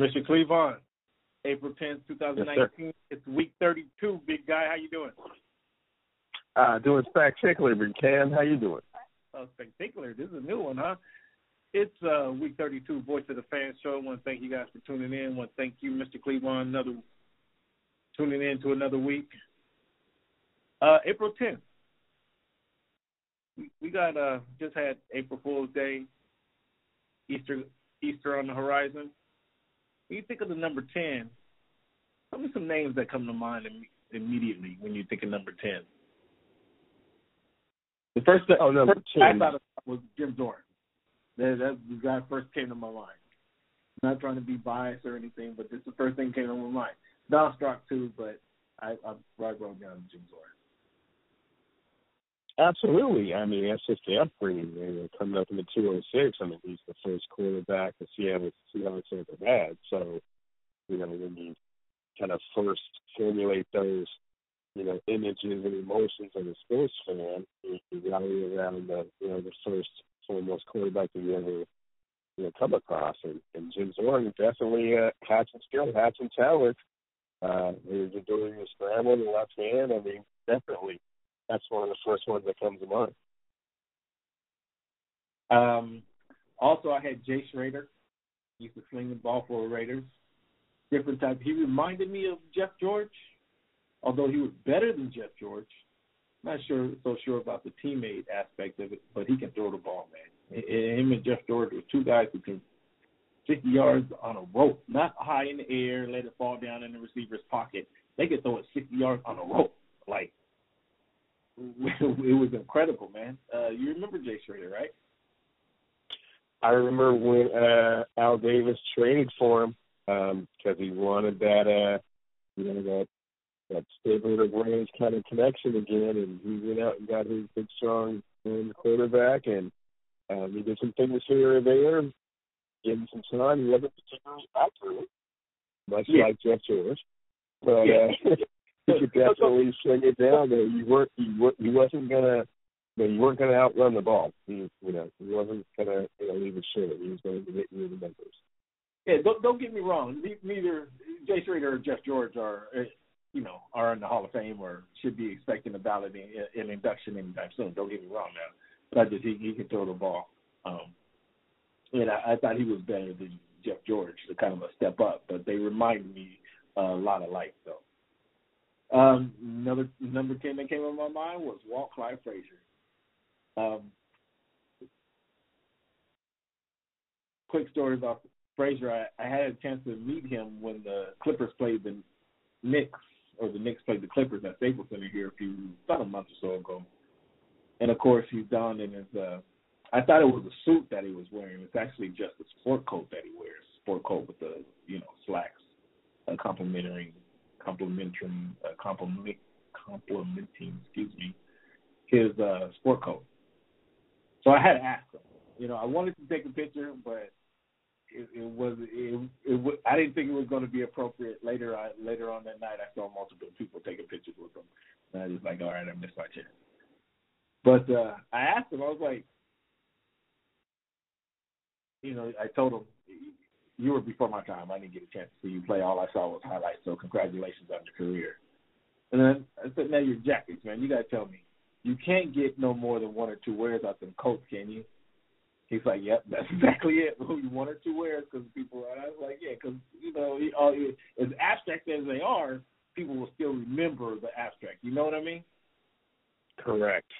Mr. Cleavon, April 10th, 2019. Yes, it's week 32. Big guy, how you doing? Uh, doing spectacular, Cam. How you doing? Oh, spectacular. This is a new one, huh? It's uh, week 32, Voice of the Fans show. I want to thank you guys for tuning in. I want to thank you, Mr. Cleavon, another tuning in to another week. Uh, April 10th. We, we got uh, just had April Fool's Day, Easter Easter on the horizon. When you think of the number 10, tell me some names that come to mind immediately when you think of number 10. The first, oh, number first 10. I thought of was Jim Zorn. That, that the guy first came to my mind. I'm not trying to be biased or anything, but this is the first thing came to my mind. Don Stark too, but I, I, I wrote down Jim Zorn. Absolutely. I mean, that's just the upbringing. You know, coming up in the 206, I mean, he's the first quarterback the Seattle Seahawks ever had. So, you know, when you kind of first formulate those, you know, images and emotions of a sports fan, you, you rally around the, you know, the first foremost quarterback that you ever, you know, come across. And, and Jim Zorn definitely uh, had some skill, had some talent. Uh, he was doing the scramble, the left hand. I mean, definitely that's one of the first ones that comes to mind. Um, also, I had Jay Schroeder. He used to sling the ball for the Raiders. Different type. He reminded me of Jeff George, although he was better than Jeff George. Not sure so sure about the teammate aspect of it, but he can throw the ball, man. Him and Jeff George were two guys who can 50 yards on a rope, not high in the air, let it fall down in the receiver's pocket. They could throw it 60 yards on a rope. Like it was incredible, man. Uh, you remember Jay Schroeder, right? I remember when uh, Al Davis traded for him because um, he wanted that, uh, you know, that that Stabler range kind of connection again, and he went out and got his big, strong um, quarterback, and um, he did some things here and there, gave him some time. He wasn't particularly accurate, much yeah. like Jeff George, but uh, you could definitely sling it down there. You weren't you were you wasn't gonna you, know, you weren't gonna outrun the ball. You you know he wasn't gonna you know leave it short. He was going to hit you the numbers. Yeah, don't don't get me wrong. Neither Jay Schroeder or Jeff George are eh, you know are in the Hall of Fame or should be expecting a ballot in, in induction anytime soon. Don't get me wrong now. But I just he he can throw the ball. Um, and I, I thought he was better than Jeff George, so kind of a step up. But they remind me uh, a lot alike though. Um, another number ten that came in my mind was Walt Clyde Frazier. Um, quick story about Frazier. I, I had a chance to meet him when the Clippers played the Knicks, or the Knicks played the Clippers at Staples Center here a few about a month or so ago. And of course, he's down in his. Uh, I thought it was a suit that he was wearing. It's actually just a sport coat that he wears. Sport coat with the you know slacks, uh, complimenting, uh, compliment, complimenting, excuse me, his uh, sport coat. So I had to ask him. You know, I wanted to take a picture, but it, it was it, it I didn't think it was going to be appropriate. Later, I later on that night, I saw multiple people taking pictures with him, and I was like, all right, I missed my chance. But uh I asked him, I was like, you know, I told him you were before my time. I didn't get a chance to see you play. All I saw was highlights. So congratulations on your career. And then I said, now your jackets, man. You gotta tell me, you can't get no more than one or two wears out of them coats, can you? He's like, yep, that's exactly it. one or two wears because people. And I was like, yeah, because you know, uh, as abstract as they are, people will still remember the abstract. You know what I mean? Correct.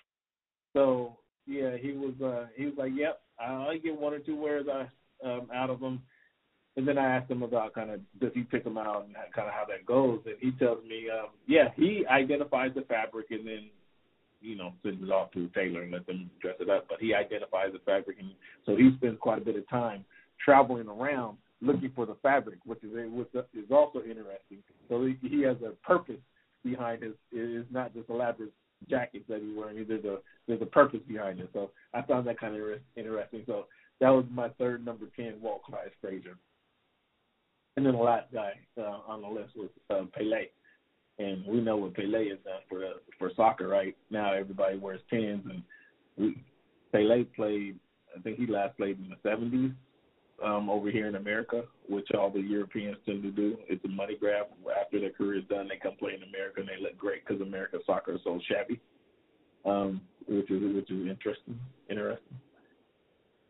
So yeah, he was. uh He was like, yep, I get one or two wears um, out of them. And then I asked him about kind of does he pick them out and kind of how that goes, and he tells me, um, yeah, he identifies the fabric and then, you know, sends it off to a tailor and let them dress it up. But he identifies the fabric, and so he spends quite a bit of time traveling around looking for the fabric, which is which is also interesting. So he, he has a purpose behind his. It's not just elaborate jackets that he's wearing. There's a there's a purpose behind it. So I found that kind of interesting. So that was my third number ten, Walt Clyde Frazier. And then the last guy uh, on the list was uh, Pele, and we know what Pele has done for uh, for soccer. Right now, everybody wears tens, and we, Pele played. I think he last played in the '70s, um, over here in America, which all the Europeans tend to do. It's a money grab. After their career is done, they come play in America and they look great because American soccer is so shabby, um, which is which is interesting. Interesting.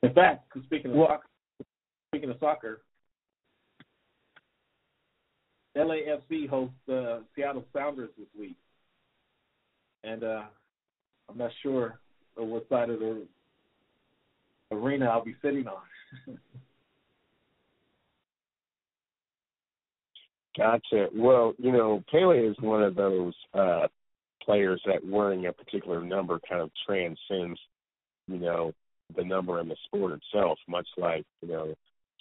In fact, speaking of well, soccer, speaking of soccer, LAFC hosts the uh, Seattle Sounders this week, and uh, I'm not sure what side of the arena I'll be sitting on. gotcha. Well, you know, Pele is one of those uh players that wearing a particular number kind of transcends, you know, the number and the sport itself, much like, you know,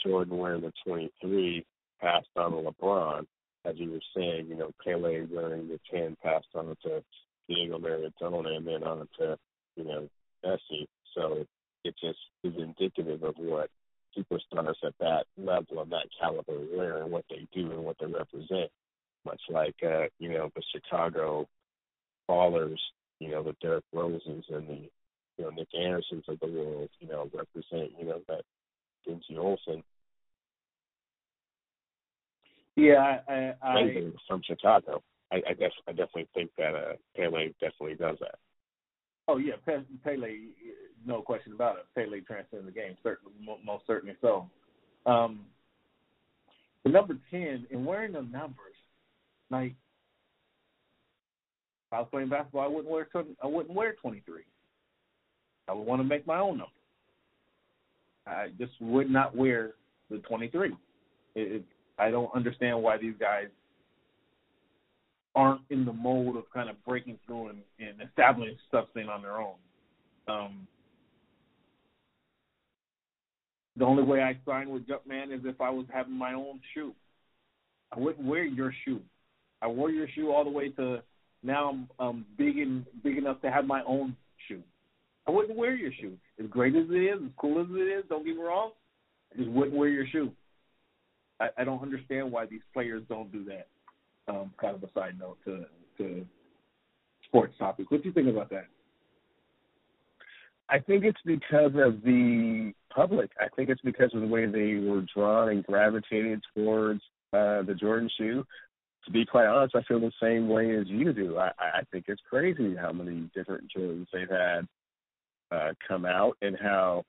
Jordan wearing the 23 passed on to LeBron. As you were saying, you know, Pele wearing the 10 passed on to Diego Maradona and then on to, you know, Messi. So it just is indicative of what superstars at that level of that caliber wear and what they do and what they represent. Much like uh, you know, the Chicago ballers, you know, the Derrick Roses and the you know, Nick Andersons of the world, you know, represent, you know, that Dingy Olson. Yeah, I, I, I from Chicago. I, I, def, I definitely think that uh, Pele definitely does that. Oh yeah, Pele, no question about it. Pele transcends the game, certainly, most certainly so. Um, the number ten and wearing the numbers, like if I was playing basketball, I wouldn't wear I wouldn't wear twenty three. I would want to make my own number. I just would not wear the twenty three. It, it, I don't understand why these guys aren't in the mode of kind of breaking through and, and establishing something on their own. Um, the only way I sign with Jumpman is if I was having my own shoe. I wouldn't wear your shoe. I wore your shoe all the way to now I'm um, big and big enough to have my own shoe. I wouldn't wear your shoe. As great as it is, as cool as it is, don't get me wrong, I just wouldn't wear your shoe. I, I don't understand why these players don't do that um, kind of a side note to to sports topics. What do you think about that? I think it's because of the public. I think it's because of the way they were drawn and gravitated towards uh, the Jordan shoe. To be quite honest, I feel the same way as you do. I, I think it's crazy how many different Jordans they've had uh, come out and how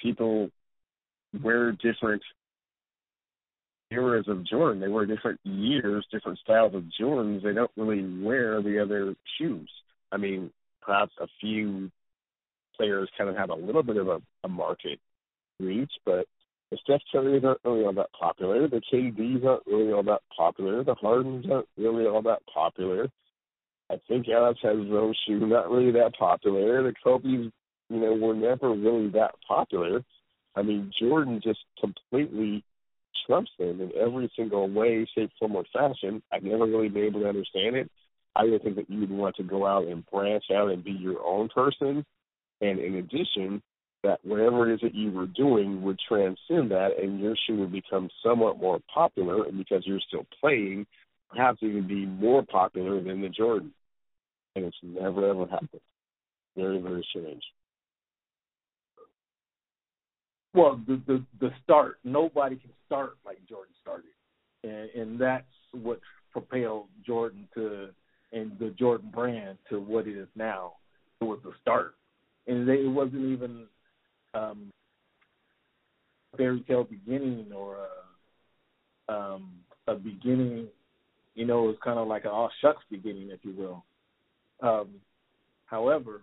people wear different eras of Jordan. They wear different years, different styles of Jordans. They don't really wear the other shoes. I mean, perhaps a few players kind of have a little bit of a, a market reach, but the Steph Currys aren't really all that popular. The KDs aren't really all that popular. The Hardens aren't really all that popular. I think Alex has his own shoe, not really that popular. The Kobe's, you know, were never really that popular. I mean, Jordan just completely them in every single way, shape, form, or fashion. I've never really been able to understand it. I would think that you would want to go out and branch out and be your own person. And in addition, that whatever it is that you were doing would transcend that and your shoe would become somewhat more popular and because you're still playing, perhaps even be more popular than the Jordan. And it's never ever happened. Very, very strange. Well, the the the start. Nobody can start like Jordan started, and and that's what propelled Jordan to and the Jordan brand to what it is now. It was the start, and they, it wasn't even um, fairy tale beginning or a, um, a beginning. You know, it was kind of like an all shucks beginning, if you will. Um, however,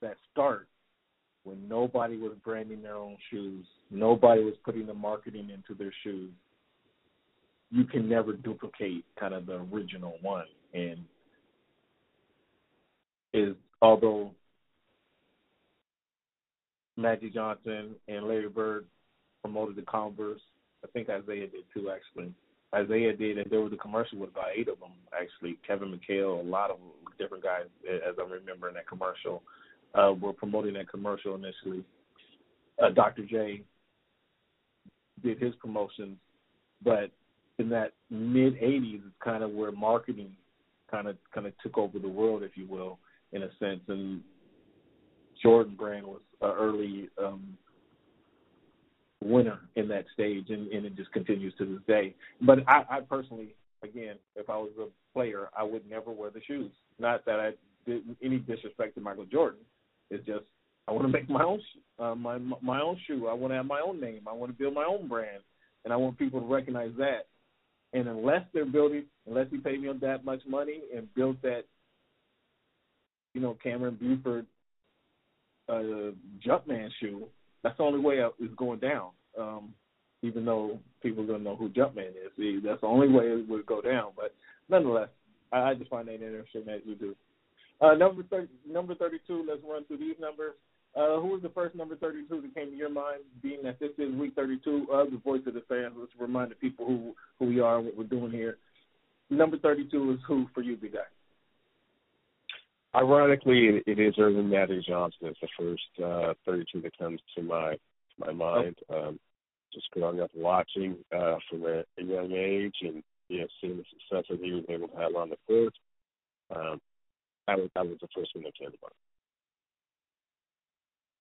that start when nobody was branding their own shoes, nobody was putting the marketing into their shoes, you can never duplicate kind of the original one. And is although Magic Johnson and Larry Bird promoted the Converse, I think Isiah did too actually. Isiah did, and there was a commercial with about eight of them actually. Kevin McHale, a lot of different guys, as I remember in that commercial uh, were promoting that commercial initially. Uh, Dr. J did his promotions, but in that mid '80s is kind of where marketing kind of kind of took over the world, if you will, in a sense. And Jordan brand was an early um, winner in that stage, and, and it just continues to this day. But I, I personally, again, if I was a player, I would never wear the shoes. Not that I did any disrespect to Michael Jordan. It's just I want to make my own uh, my my own shoe. I want to have my own name. I want to build my own brand, and I want people to recognize that. And unless they're building, unless he paid me that much money and built that, you know, Cameron Buford uh, Jumpman shoe, that's the only way it's going down. Um, even though people don't know who Jumpman is, that's the only way it would go down. But nonetheless, I, I just find that interesting that you do. Uh, number 30, number 32, let's run through these numbers. Uh, who was the first number 32 that came to your mind, being that this is week 32 of the Voice of the Fans? Let's remind the people who, who we are and what we're doing here. Number 32 is who for you, big guy? Ironically, it is Earvin Magic Johnson. It's the first uh, 32 that comes to my to my mind. Oh. Um, just growing up watching uh, from a, a young age and you know seeing the success that he was able to have on the court. Um, that was that was the first one that came to mind.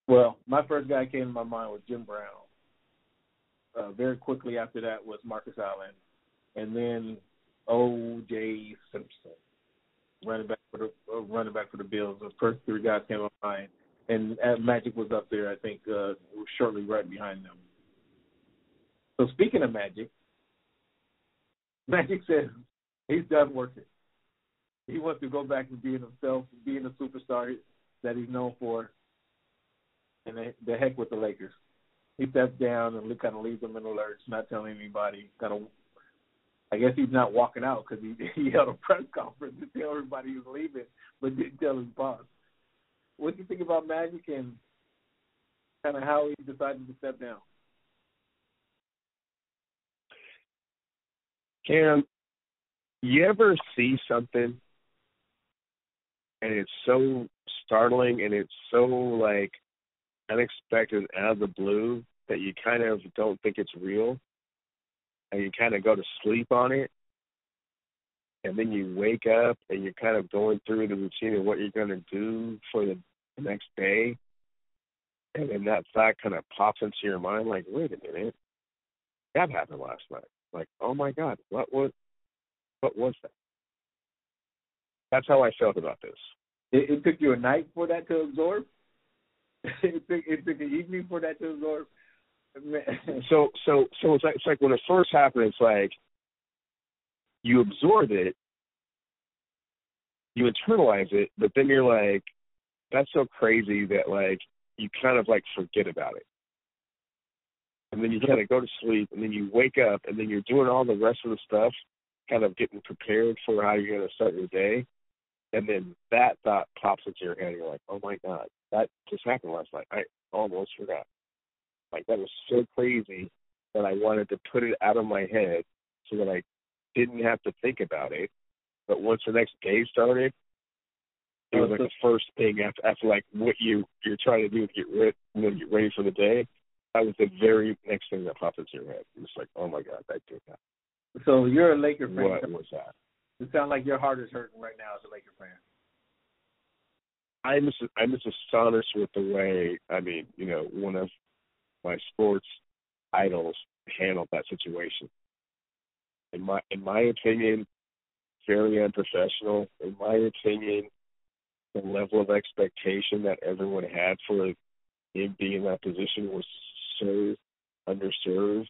Well, my first guy came to my mind was Jim Brown. Uh, very quickly after that was Marcus Allen, and then O.J. Simpson, running back for the uh, running back for the Bills. The first three guys came to mind, and uh, Magic was up there. I think uh, shortly right behind them. So speaking of Magic, Magic says he's done working. He wants to go back to being himself, being the superstar that he's known for, and the, the heck with the Lakers. He steps down and kind of leaves them in the lurch, not telling anybody. Kind of, I guess he's not walking out because he he held a press conference to tell everybody he was leaving, but didn't tell his boss. What do you think about Magic and kind of how he decided to step down? Cam, you ever see something and it's so startling and it's so like unexpected out of the blue that you kind of don't think it's real and you kind of go to sleep on it. And then you wake up and you're kind of going through the routine of what you're going to do for the next day. And then that thought kind of pops into your mind like wait a minute. That happened last night. Like oh my god. What was what was that that's how I felt about this. It, it took you a night for that to absorb. it took it took an evening for that to absorb. so so so it's like it's like when it first happened, it's like you absorb it, you internalize it, but then you're like, that's so crazy that like you kind of like forget about it. And then you kind of go to sleep, and then you wake up, and then you're doing all the rest of the stuff, kind of getting prepared for how you're going to start your day and then that thought pops into your head. And you're like, oh my god, that just happened last night. I almost forgot. Like that was so crazy that I wanted to put it out of my head so that I didn't have to think about it. But once the next day started, it was like the first thing after after like what you you're trying to do to get rid you know, get ready for the day. That was the very next thing that popped into your head. It was like, oh my god, that did that. So you're a Laker fan. What was that? It sounds like your heart is hurting right now as a Laker fan. I'm just I'm just astonished with the way I mean, you know, one of my sports idols handled that situation. In my in my opinion, very unprofessional. In my opinion, the level of expectation that everyone had for him being in that position was so underserved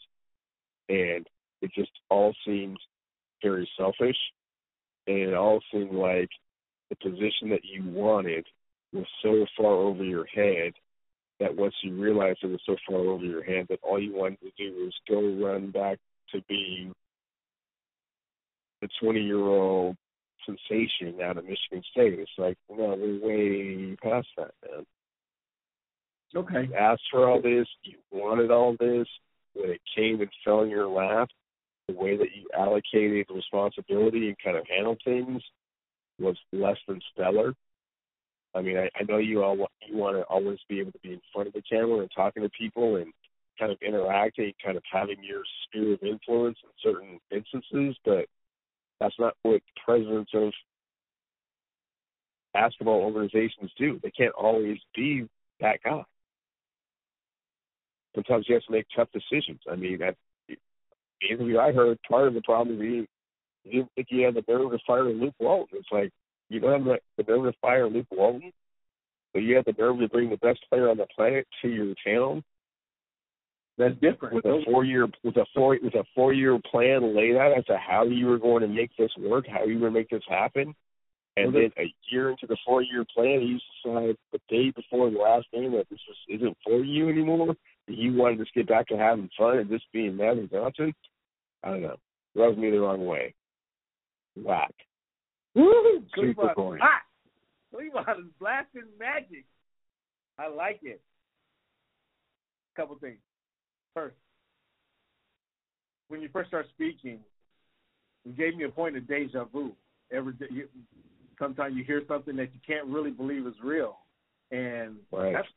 and it just all seemed very selfish and it all seemed like the position that you wanted was so far over your head that once you realized it was so far over your head that all you wanted to do was go run back to be the 20 year old sensation out of Michigan State. It's like, no, we're way past that, man. Okay. You asked for all this, you wanted all this. When it came and fell in your lap, the way that you allocated the responsibility and kind of handled things was less than stellar. I mean, I, I know you all you want to always be able to be in front of the camera and talking to people and kind of interacting, kind of having your sphere of influence in certain instances, but that's not what presidents of basketball organizations do. They can't always be that guy. sometimes you have to make tough decisions. I mean, that interview I heard, part of the problem is he, he didn't think he had the nerve to fire Luke Walton. It's like you don't have the, the nerve to fire Luke Walton, but you have the nerve to bring the best player on the planet to your town. That's different. With a four year with a four with a four year plan laid out as to how you were going to make this work, how you were going to make this happen. And then a year into the four year plan, you decide the day before the last game that this just isn't for you anymore. You wanted to just get back to having fun and just being Magic Johnson. I don't know. Rubs me the wrong way. Whack. Woo! Super. Hot. Cleveland is blasting magic. I like it. Couple things. First, when you first start speaking, you gave me a point of deja vu. Every day, you, sometimes you hear something that you can't really believe is real, and right. that's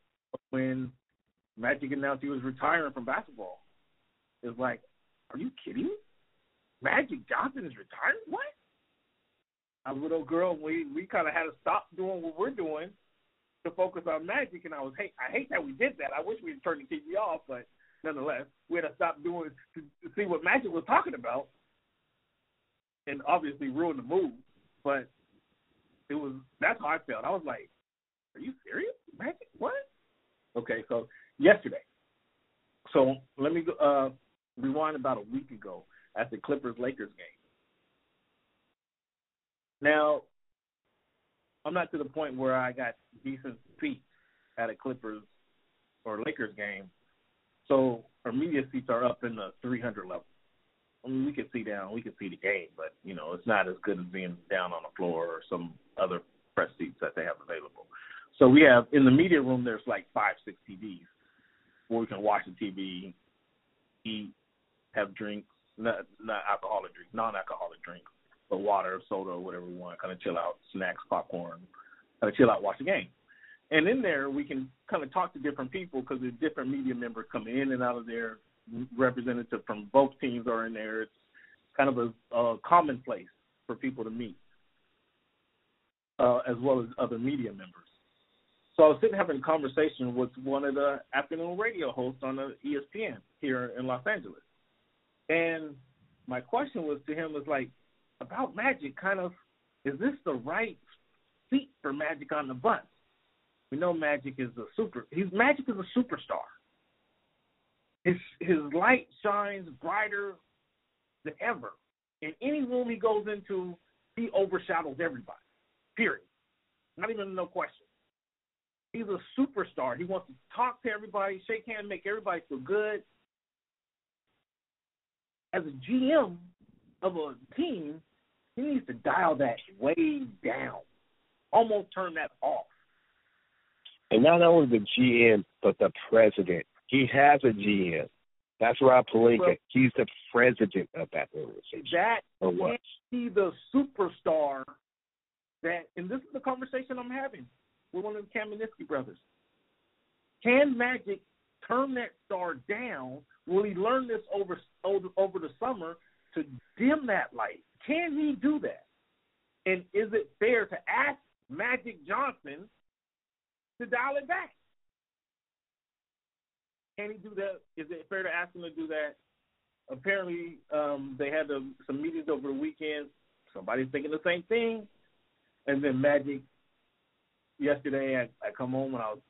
when Magic announced he was retiring from basketball. It's like, are you kidding? Magic Johnson is retiring? What? I was a little girl, we we kind of had to stop doing what we're doing to focus on Magic, and I was hate I hate that we did that. I wish we had turned the TV off, but nonetheless, we had to stop doing to, to see what Magic was talking about, and obviously ruin the mood. But it was that's how I felt. I was like, "Are you serious, Magic? What?" Okay, so yesterday. So let me uh, rewind about a week ago at the Clippers Lakers game. Now, I'm not to the point where I got decent seats at a Clippers or Lakers game, so our media seats are up in the 300 level. I mean, we can see down, we can see the game, but you know, it's not as good as being down on the floor or some other press seats that they have available. So we have in the media room, there's like five, six TVs where we can watch the TV, eat, have drinks, not not alcoholic drinks, non-alcoholic drinks, but water, soda, whatever we want, kind of chill out, snacks, popcorn, kind of chill out, watch the game. And in there, we can kind of talk to different people because there's different media members coming in and out of there. Representative from both teams are in there. It's kind of a, a common place for people to meet, uh, as well as other media members. So I was sitting having a conversation with one of the afternoon radio hosts on the ESPN here in Los Angeles, and my question was to him was like about Magic, kind of, is this the right seat for Magic on the bus? We know Magic is a super. He's Magic is a superstar. His his light shines brighter than ever. In any room he goes into, he overshadows everybody. Period. Not even no question. He's a superstar. He wants to talk to everybody, shake hands, make everybody feel good. As a GM of a team, he needs to dial that way down. Almost turn that off. And not only the GM, but the president. He has a GM. That's Rob Pelinka. Well, He's the president of that organization. That or what? be the superstar that, and this is the conversation I'm having with one of the Kamenetzky brothers. Can Magic turn that star down? Will he learn this over over, over the summer to dim that light? Can he do that? And is it fair to ask Magic Johnson to dial it back? Can he do that? Is it fair to ask him to do that? Apparently, um, they had a, some meetings over the weekend. Somebody's thinking the same thing. And then Magic, yesterday, I, I come home and I was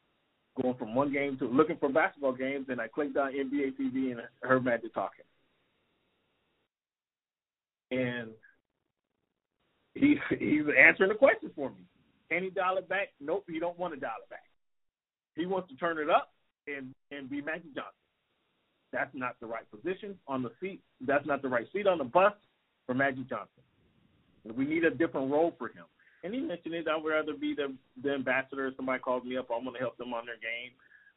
going from one game to looking for basketball games, and I clicked on NBA TV and heard Magic talking. And he he's answering the question for me. Can he dial it back? Nope, he don't want to dial it back. He wants to turn it up and and be Magic Johnson. That's not the right position on the seat. That's not the right seat on the bus for Magic Johnson. We need a different role for him. And he mentioned it. I'd rather be the the ambassador. If somebody calls me up, I'm going to help them on their game.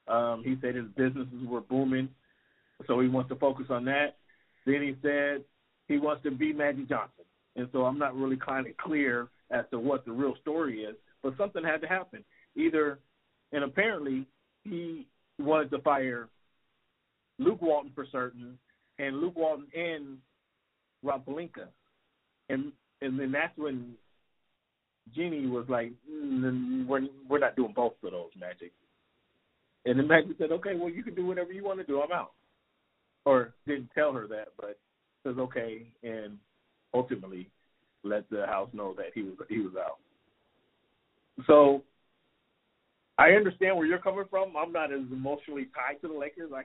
Um, he said his businesses were booming, so he wants to focus on that. Then he said he wants to be Magic Johnson, and so I'm not really kind of clear as to what the real story is. But something had to happen. Either, and apparently he wanted to fire Luke Walton for certain, and Luke Walton and Rob Pelinka, and and then that's when Jeanie was like, mm, "We're we're not doing both of those, Magic." And then Magic said, "Okay, well, you can do whatever you want to do. I'm out." Or didn't tell her that, but says okay, and ultimately let the house know that he was he was out. So I understand where you're coming from. I'm not as emotionally tied to the Lakers. I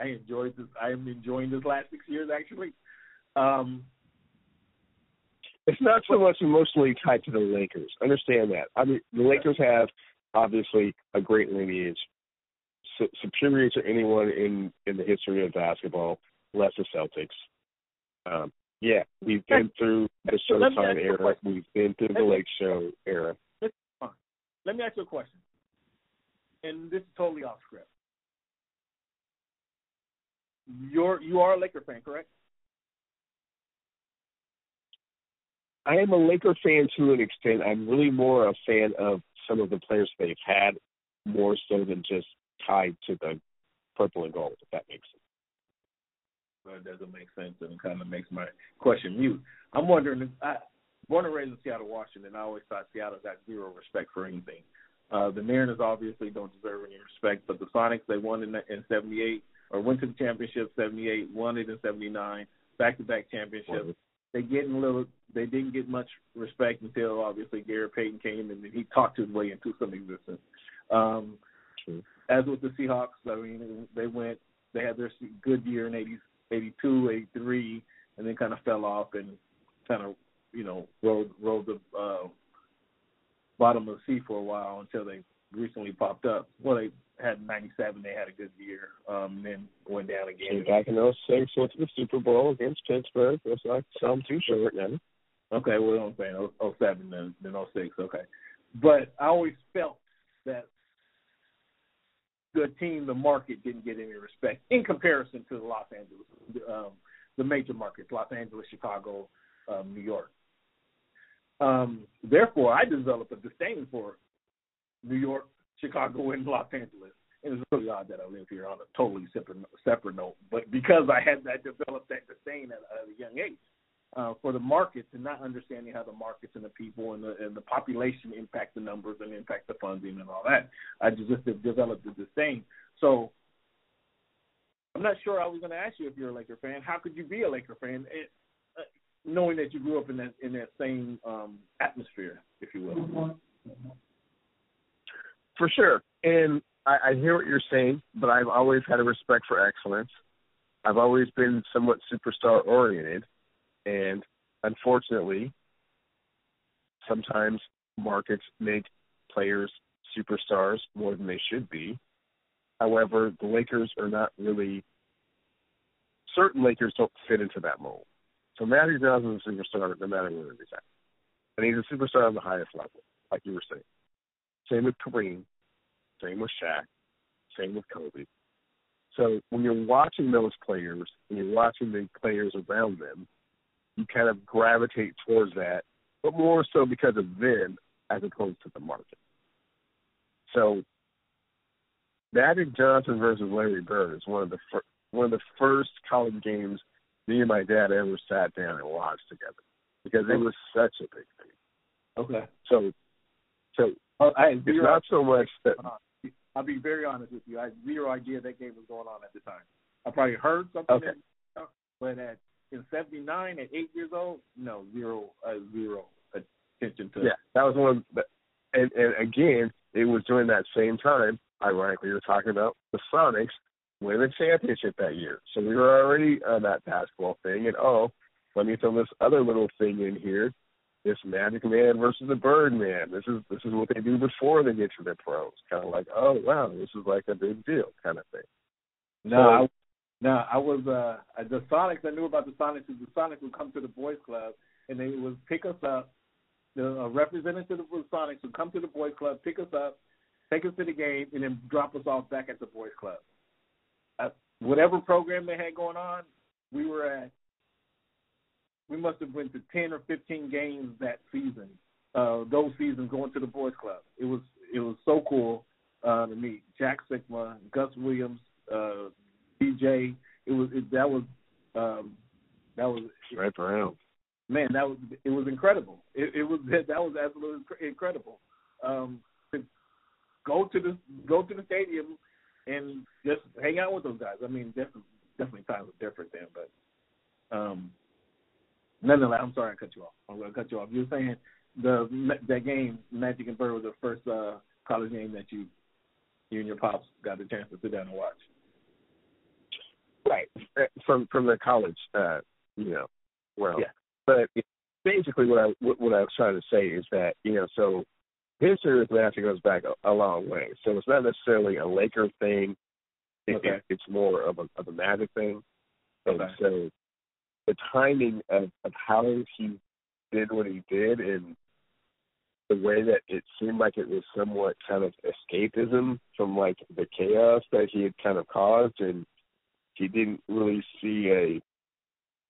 I enjoyed this. I am enjoying this last six years actually. Um, it's not so much emotionally tied to the Lakers. Understand that. I mean, the Lakers have obviously a great lineage, su- superior to anyone in in the history of basketball, less the Celtics. Um, yeah, we've been through the Showtime era. We've been through the Lake Show era. Let me ask you a question, and this is totally off script. You're you are a Laker fan, correct? I am a Laker fan to an extent. I'm really more a fan of some of the players they've had, more so than just tied to the purple and gold. If that makes sense. Well, it doesn't make sense, and it kind of makes my question mute. I'm wondering. If I, born and raised in Seattle, Washington, I always thought Seattle got zero respect for anything. Uh, the Mariners obviously don't deserve any respect, but the Sonics they won in in '78 or went to the championship '78, won it in '79, back-to-back championships. They get a little. They didn't get much respect until obviously Gary Payton came and he talked his way into some existence. Um, True. As with the Seahawks, I mean, they went. They had their good year in '80s, '82, '83, and then kind of fell off and kind of you know rode rode the uh, bottom of the sea for a while until they recently popped up. Well, they had '97. They had a good year, um, then went down again. Came back in '06, went to the Super Bowl against Pittsburgh. Looks like some too short now. Okay, well, I'm saying 07 then, then 06. Okay, but I always felt that the team, the market, didn't get any respect in comparison to the Los Angeles, um, the major markets: Los Angeles, Chicago, um, New York. Um, therefore, I developed a disdain for New York, Chicago, and Los Angeles. And it's really odd that I live here on a totally separate separate note, but because I had that developed that disdain at, a young age uh, for the markets and not understanding how the markets and the people and the and the population impact the numbers and impact the funding and all that, I just, developed the disdain. So I'm not sure I was going to ask you if you're a Laker fan. How could you be a Laker fan? It, knowing that you grew up in that in that same um, atmosphere, if you will. For sure, and I, I hear what you're saying, but I've always had a respect for excellence. I've always been somewhat superstar oriented, and unfortunately, sometimes markets make players superstars more than they should be. However, the Lakers are not really certain Lakers don't fit into that mold. So Magic Johnson's a superstar no matter where he's at. And he's a superstar on the highest level, like you were saying. Same with Kareem, same with Shaq, same with Kobe. So when you're watching those players and you're watching the players around them, you kind of gravitate towards that, but more so because of them as opposed to the market. So Magic Johnson versus Larry Bird is one of the fir- one of the first college games me and my dad ever sat down and watched together because it was such a big thing. Okay. So, so oh, I it's not so much that. I'll be very honest with you. I had zero idea that game was going on at the time. I probably heard something, okay. that, but at in '79 at eight years old, no zero, uh, zero attention to. It. Yeah, that was one. Of the, and and again, it was during that same time. Ironically, you're talking about the Sonics win a championship that year. So we were already on that basketball thing, and oh, let me throw this other little thing in here. This Magic Man versus the Birdman. This is this is what they do before they get to their pros. Kind of like, oh wow, this is like a big deal, kind of thing. No, so, I, no, I was uh the Sonics. I knew about the Sonics. The Sonics would come to the boys' club, and they would pick us up. The uh, representative of the Sonics would come to the boys' club, pick us up, take us to the game, and then drop us off back at the boys' club whatever program they had going on, we were at. We must have went to ten or fifteen games that season. Uh, those seasons going to the boys' club. It was it was so cool uh, to meet Jack Sikma, Gus Williams, uh, DJ. It was it, that was um, that was right around. Man, that was it was incredible. It, it was that was absolutely incredible. Um, to go to the go to the stadium and just hang out with those guys. I mean, definitely, definitely times are different then, but um, nonetheless, I'm sorry I cut you off. I'm gonna cut you off. You were saying the that game, Magic and Bird, was the first uh, college game that you you and your pops got the chance to sit down and watch. Right, uh, from from the college, uh, you know, well, yeah. But basically, what I what I was trying to say is that you know, so history with Magic goes back a, a long way. So it's not necessarily a Laker thing. It, Okay. it, it's more of a of a Magic thing. And Okay. so the timing of of how he did what he did and the way that it seemed like it was somewhat kind of escapism from like the chaos that he had kind of caused and he didn't really see a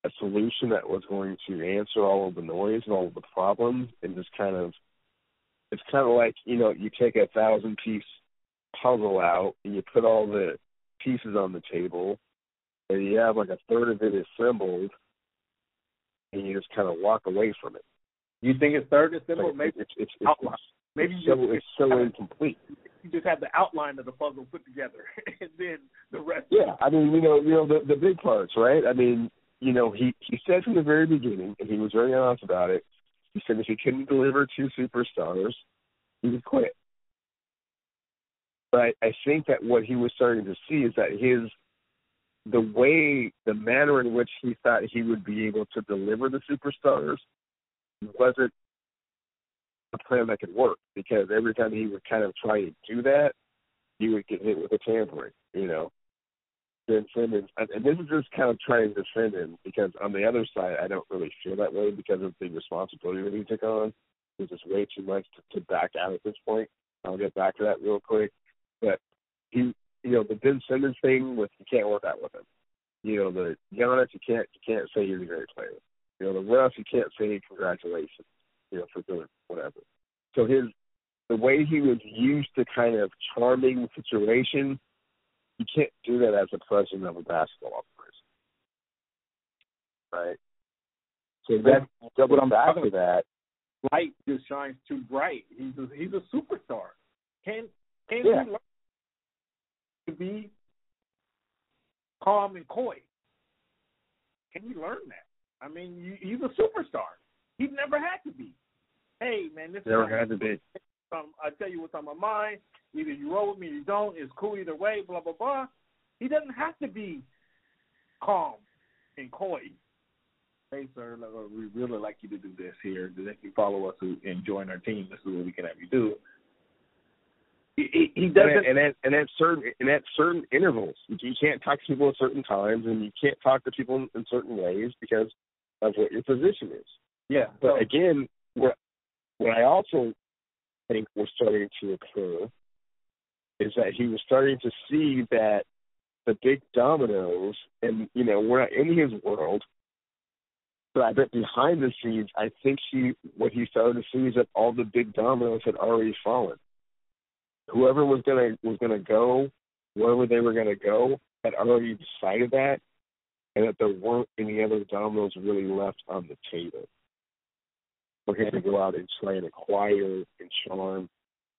a solution that was going to answer all of the noise and all of the problems. And just kind of it's kind of like you know you take a thousand piece puzzle out and you put all the pieces on the table and you have like a third of it assembled and you just kind of walk away from it You think it's third and simple? Like, maybe it's it's it's, outline. it's, maybe it's so it's so incomplete you just have the outline of the puzzle put together, and then the rest. Yeah, I mean, you know, you know the the big parts, right? I mean, you know, he he said from the very beginning, and he was very honest about it. He said if he couldn't deliver two superstars, he would quit. But I think that what he was starting to see is that his the way, the manner in which he thought he would be able to deliver the superstars wasn't a plan that could work because every time he would kind of try to do that, he would get hit with a tampering, you know. Ben Simmons, and this is just kind of trying to defend him because on the other side, I don't really feel that way because of the responsibility that he took on. It's just way too much to, to back out at this point. I'll get back to that real quick, but he, you know, the Ben Simmons thing with you can't work out with him. You know, the Giannis, you can't you can't say he's a great player. You know, the Russ, you can't say congratulations. You know, for doing whatever. So his the way he was used to kind of charming the situation you can't do that as a president of a basketball operation. Right? So that double I'm back to that. Light just shines too bright. He's a, he's a superstar. Can can Yeah. he learn to be calm and coy? Can he learn that? I mean, you, he's a superstar. He never had to be. Hey, man, this Never is had to be. um, I tell you what's on my mind. Either you roll with me or you don't. It's cool either way. Blah blah blah. He doesn't have to be calm and coy. Hey, sir, we really like you to do this here. If you follow us and join our team, this is what we can have you do. He, he, doesn't. and at and at certain and at certain intervals, you can't talk to people at certain times, and you can't talk to people in, in certain ways because of what your position is. yeah. But So, again, what what I also think was starting to occur is that he was starting to see that the big dominoes, and you know, we're not in his world, but I bet behind the scenes, I think he what he started to see is that all the big dominoes had already fallen. Whoever was gonna was gonna go, wherever they were gonna go, had already decided that, and that there weren't any other dominoes really left on the table for him to go out and try and acquire and charm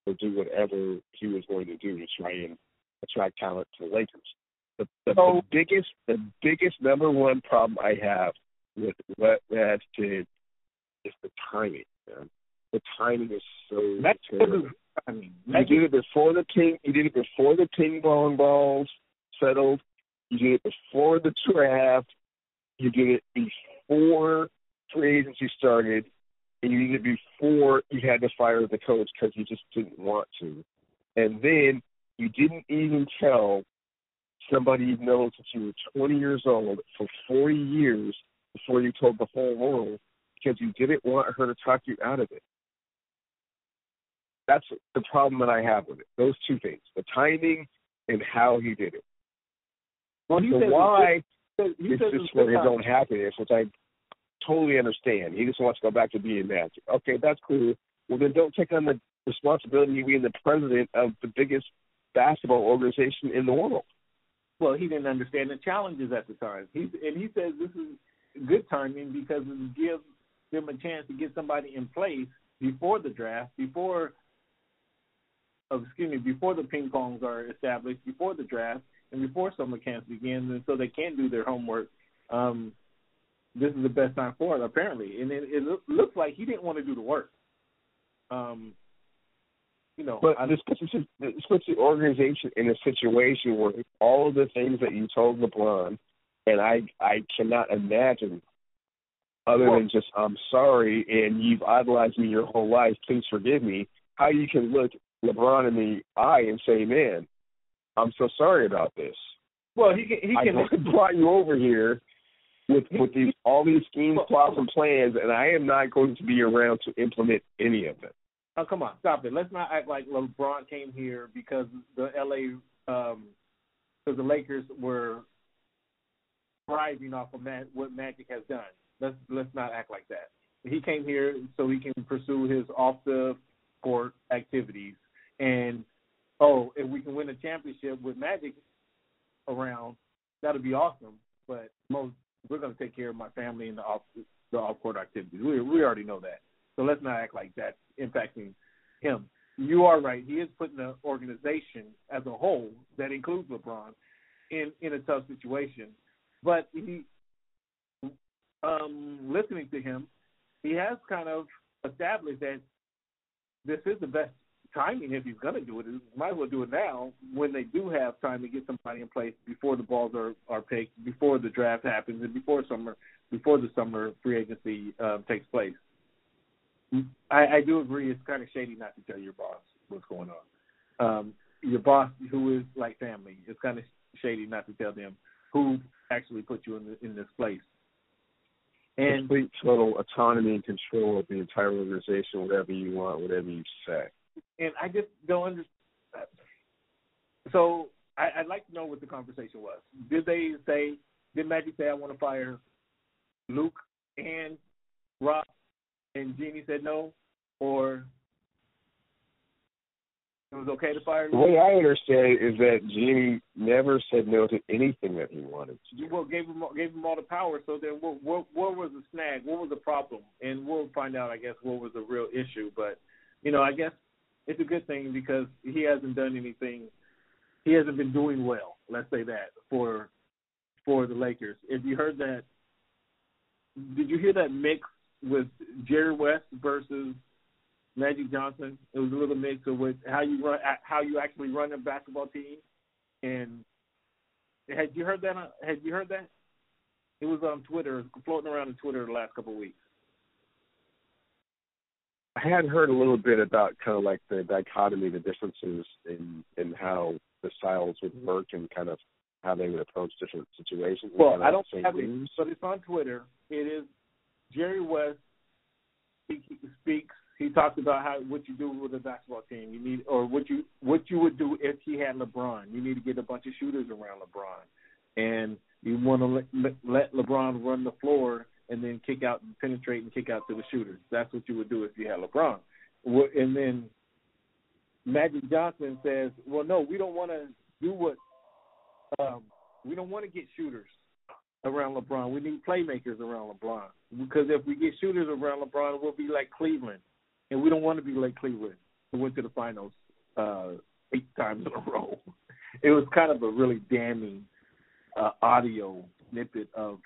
or do whatever he was going to do to try and attract talent to the Lakers. The, the, So- the biggest the biggest number one problem I have with what Reds did is the timing. Man. The timing is so That's terrible. I mean, You did it before the ping. You did it before the ping pong balls settled. You did it before the draft. You did it before free agency started, and you did it before you had to fire the coach because you just didn't want to. And then you didn't even tell somebody you've known since you were 20 years old for 40 years before you told the whole world because you didn't want her to talk you out of it that's the problem that I have with it. Those two things: the timing and how he did it. well, he the says why he is says just it's for good his own happiness, which I totally understand. He just wants to go back to being magic. Okay, that's cool. Well, then don't take on the responsibility of being the president of the biggest basketball organization in the world. Well, he didn't understand the challenges at the time. He and he says this is good timing because it gives them a chance to get somebody in place before the draft, before of excuse me, before the ping pongs are established, before the draft, and before summer camps begin, and so they can do their homework. Um, this is the best time for it, apparently, and it, it looks like he didn't want to do the work. Um, you know, but I, this puts, this puts the organization in a situation where all of the things that you told LeBron, and I I cannot imagine other well, than just I'm sorry and you've idolized me your whole life, please forgive me. How you can look LeBron in the eye and say, "Man, I'm so sorry about this." Well, he can. He can. I brought you over here with with these all these schemes, plots, and plans, and I am not going to be around to implement any of them. Oh, come on, stop it. Let's not act like LeBron came here because the LA, um, because the Lakers were thriving off of Mag- what Magic has done. Let's let's not act like that. He came here so he can pursue his off the court activities, and oh, if we can win a championship with Magic around, that'll be awesome. But most we're going to take care of my family and the off the off court activities. We we already know that. So let's not act like that's impacting him. You are right. He is putting the organization as a whole, that includes LeBron, in in a tough situation. But he, um, listening to him, he has kind of established that this is the best timing if he's going to do it. Might as well do it now when they do have time to get somebody in place before the balls are are picked, before the draft happens, and before summer before the summer free agency uh, takes place. I, I do agree. It's kind of shady not to tell your boss what's going on. Um, your boss, who is like family, it's kind of shady not to tell them who actually put you in the, in this place. And complete total autonomy and control of the entire organization, whatever you want, whatever you say. And I just don't understand. So I, I'd like to know what the conversation was. Did they say? Did Magic say I want to fire Luke and Rob and Jeanie said no, or it was okay to fire? The way I understand it is that Jeanie never said no to anything that he wanted. To do. Well, gave him gave him all the power. So then, what, what what was the snag? What was the problem? And we'll find out, I guess, what was the real issue. But you know, I guess it's a good thing because he hasn't done anything. He hasn't been doing well. Let's say that for for the Lakers. If you heard that, did you hear that mix with Jerry West versus Magic Johnson. It was a little mix of with how you run, how you actually run a basketball team. And had you heard that? Had you heard that? It was on Twitter, floating around on Twitter the last couple of weeks. I had heard a little bit about kind of like the dichotomy, the differences in in how the styles would work and kind of how they would approach different situations. Well, I don't have it, but it's on Twitter. It is Jerry West he, speaks. He talks about how what you do with a basketball team. You need, or what you what you would do if he had LeBron. You need to get a bunch of shooters around LeBron, and you want to let, let LeBron run the floor and then kick out, and penetrate, and kick out to the shooters. That's what you would do if you had LeBron. And then Magic Johnson says, "Well, no, we don't want to do what um, we don't want to get shooters around LeBron. We need playmakers around LeBron because if we get shooters around LeBron, we'll be like Cleveland, and we don't want to be like Cleveland, who went to the finals uh, eight times in a row. It was kind of a really damning uh, audio snippet of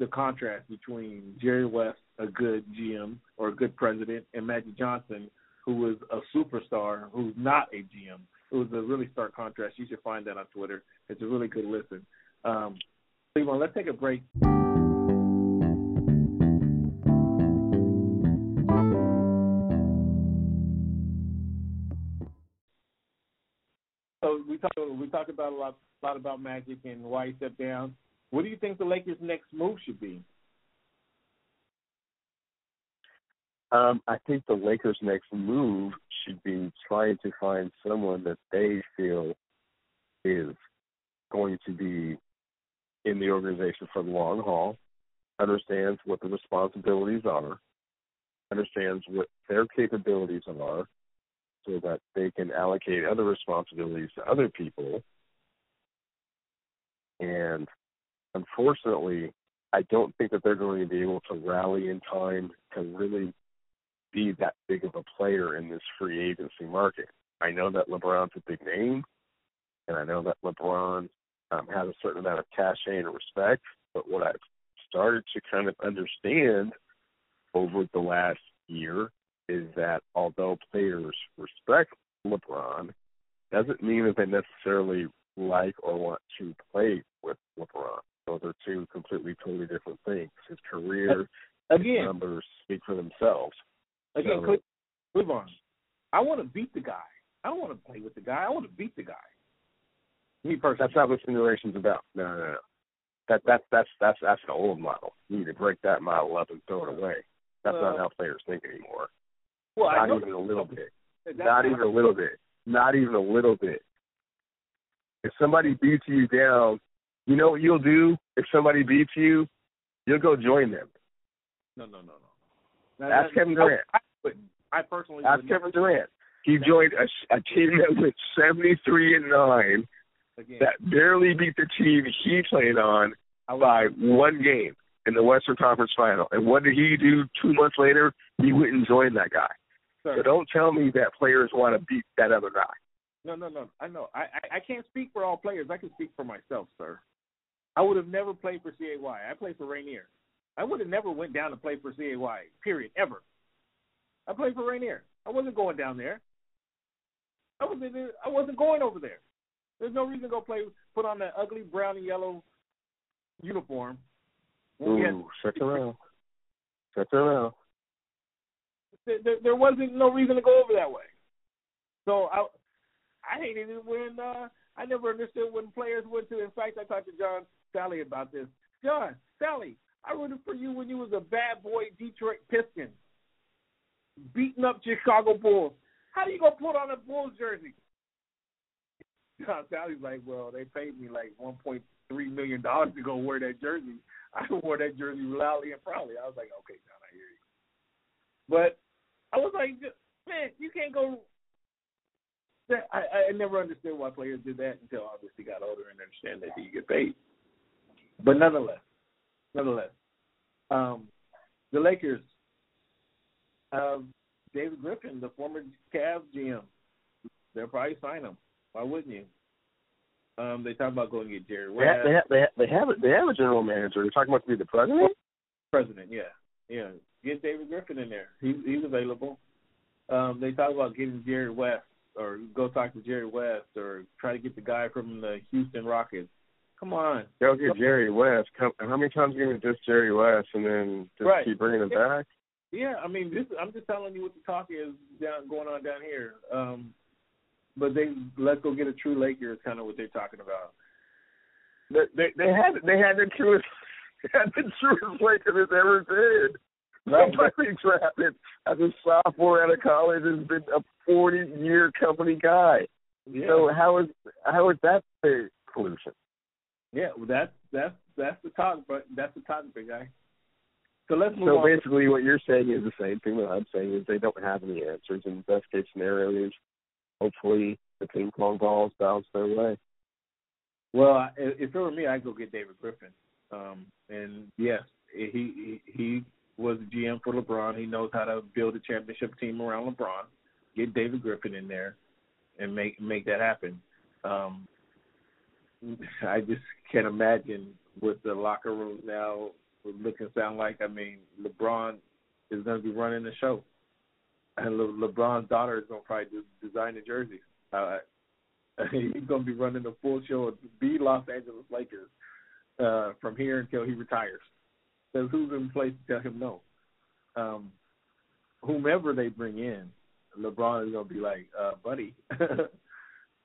the contrast between Jerry West, a good GM or a good president, and Magic Johnson, who was a superstar who's not a GM. It was a really stark contrast. You should find that on Twitter. It's a really good listen. Um, Cleveland, let's take a break. So we talked we talked about a lot, lot about Magic and why he stepped down. What do you think the Lakers' next move should be? Um, I think the Lakers' next move should be trying to find someone that they feel is going to be in the organization for the long haul, understands what the responsibilities are, understands what their capabilities are, so that they can allocate other responsibilities to other people. And unfortunately, I don't think that they're going to be able to rally in time to really be that big of a player in this free agency market. I know that LeBron's a big name, and I know that LeBron um, has a certain amount of cachet and respect. But what I've started to kind of understand over the last year is that although players respect LeBron, doesn't mean that they necessarily like or want to play with LeBron. Those are two completely, totally different things. His career, again, numbers speak for themselves. Again, so, Cleveland, I want to beat the guy. I don't want to play with the guy. I want to beat the guy. Me personally. That's not what simulation's about. No, no, no. That that's that's that's that's an old model. You need to break that model up and throw it away. That's not how players think anymore. Well, not even a little bit. Not even a little bit. Not even a little bit. If somebody beats you down, you know what you'll do? If somebody beats you, you'll go join them. No, no, no, no. Now, Ask Kevin Durant. I, I, I personally. Ask Kevin Durant. He joined a, a team that went seventy-three and nine, Again. that barely beat the team he played on by one game in the Western Conference Final. And what did he do two months later? He went and joined that guy. Sir. So don't tell me that players want to beat that other guy. No, no, no. I know. I, I I can't speak for all players. I can speak for myself, sir. I would have never played for CAY. I played for Rainier. I would have never went down to play for CAY. Period. Ever. I played for Rainier. I wasn't going down there. I wasn't. I wasn't going over there. There's no reason to go play. Put on that ugly brown and yellow uniform. Ooh, shut around. Shut around. There, there, there wasn't no reason to go over that way. So I, I hated it when uh, I never understood when players went to. In fact, I talked to John Salley about this. John Salley, I rooted for you when you was a bad boy Detroit Piston, beating up Chicago Bulls. How do you go put on a Bulls jersey? John Salley's like, well, they paid me like one point three million dollars to go wear that jersey. I wore that jersey loudly and proudly. I was like, okay, John, I hear you. But I was like, man, you can't go. I, I never understood why players did that until obviously got older and understand that you get paid. But nonetheless, nonetheless, um, the Lakers have David Griffin, the former Cavs GM. They'll probably sign him. Why wouldn't you? Um, they talk about going to get Jerry West. They have, they have, they have, they have a general manager. You're talking about to be the president. President, yeah, yeah. Get David Griffin in there. He's he's available. Um, they talk about getting Jerry West, or go talk to Jerry West, or try to get the guy from the Houston Rockets. Come on, go get Jerry West. And how many times are you going to diss Jerry West and then just right. keep bringing him back? Yeah, I mean, this. I'm just telling you what the talk is down going on down here. Um, but they let's go get a true Laker is kind of what they're talking about. They they, they had they had the truest they had the truest Laker has ever been. Right. Nobody drafted as a sophomore out of college has been a forty year company guy. Yeah. So how is how is that the solution? Yeah, well, that's that's that's the topic. that's the topic, guy. So let's move so on. basically, what you're saying is the same thing that I'm saying is they don't have any answers. And the best case scenario is hopefully the ping pong balls bounce their way. Well, if it were me, I'd go get David Griffin. Um, and yes, he, he he was GM for LeBron. He knows how to build a championship team around LeBron. Get David Griffin in there and make make that happen. Um, I just can't imagine what the locker room now would look and sound like. I mean, LeBron is going to be running the show, and Le- LeBron's daughter is going to probably design the jerseys. Uh, he's going to be running the full show of the Los Angeles Lakers uh, from here until he retires. Because who's in place to tell him no? Um, whomever they bring in, LeBron is going to be like, uh, buddy,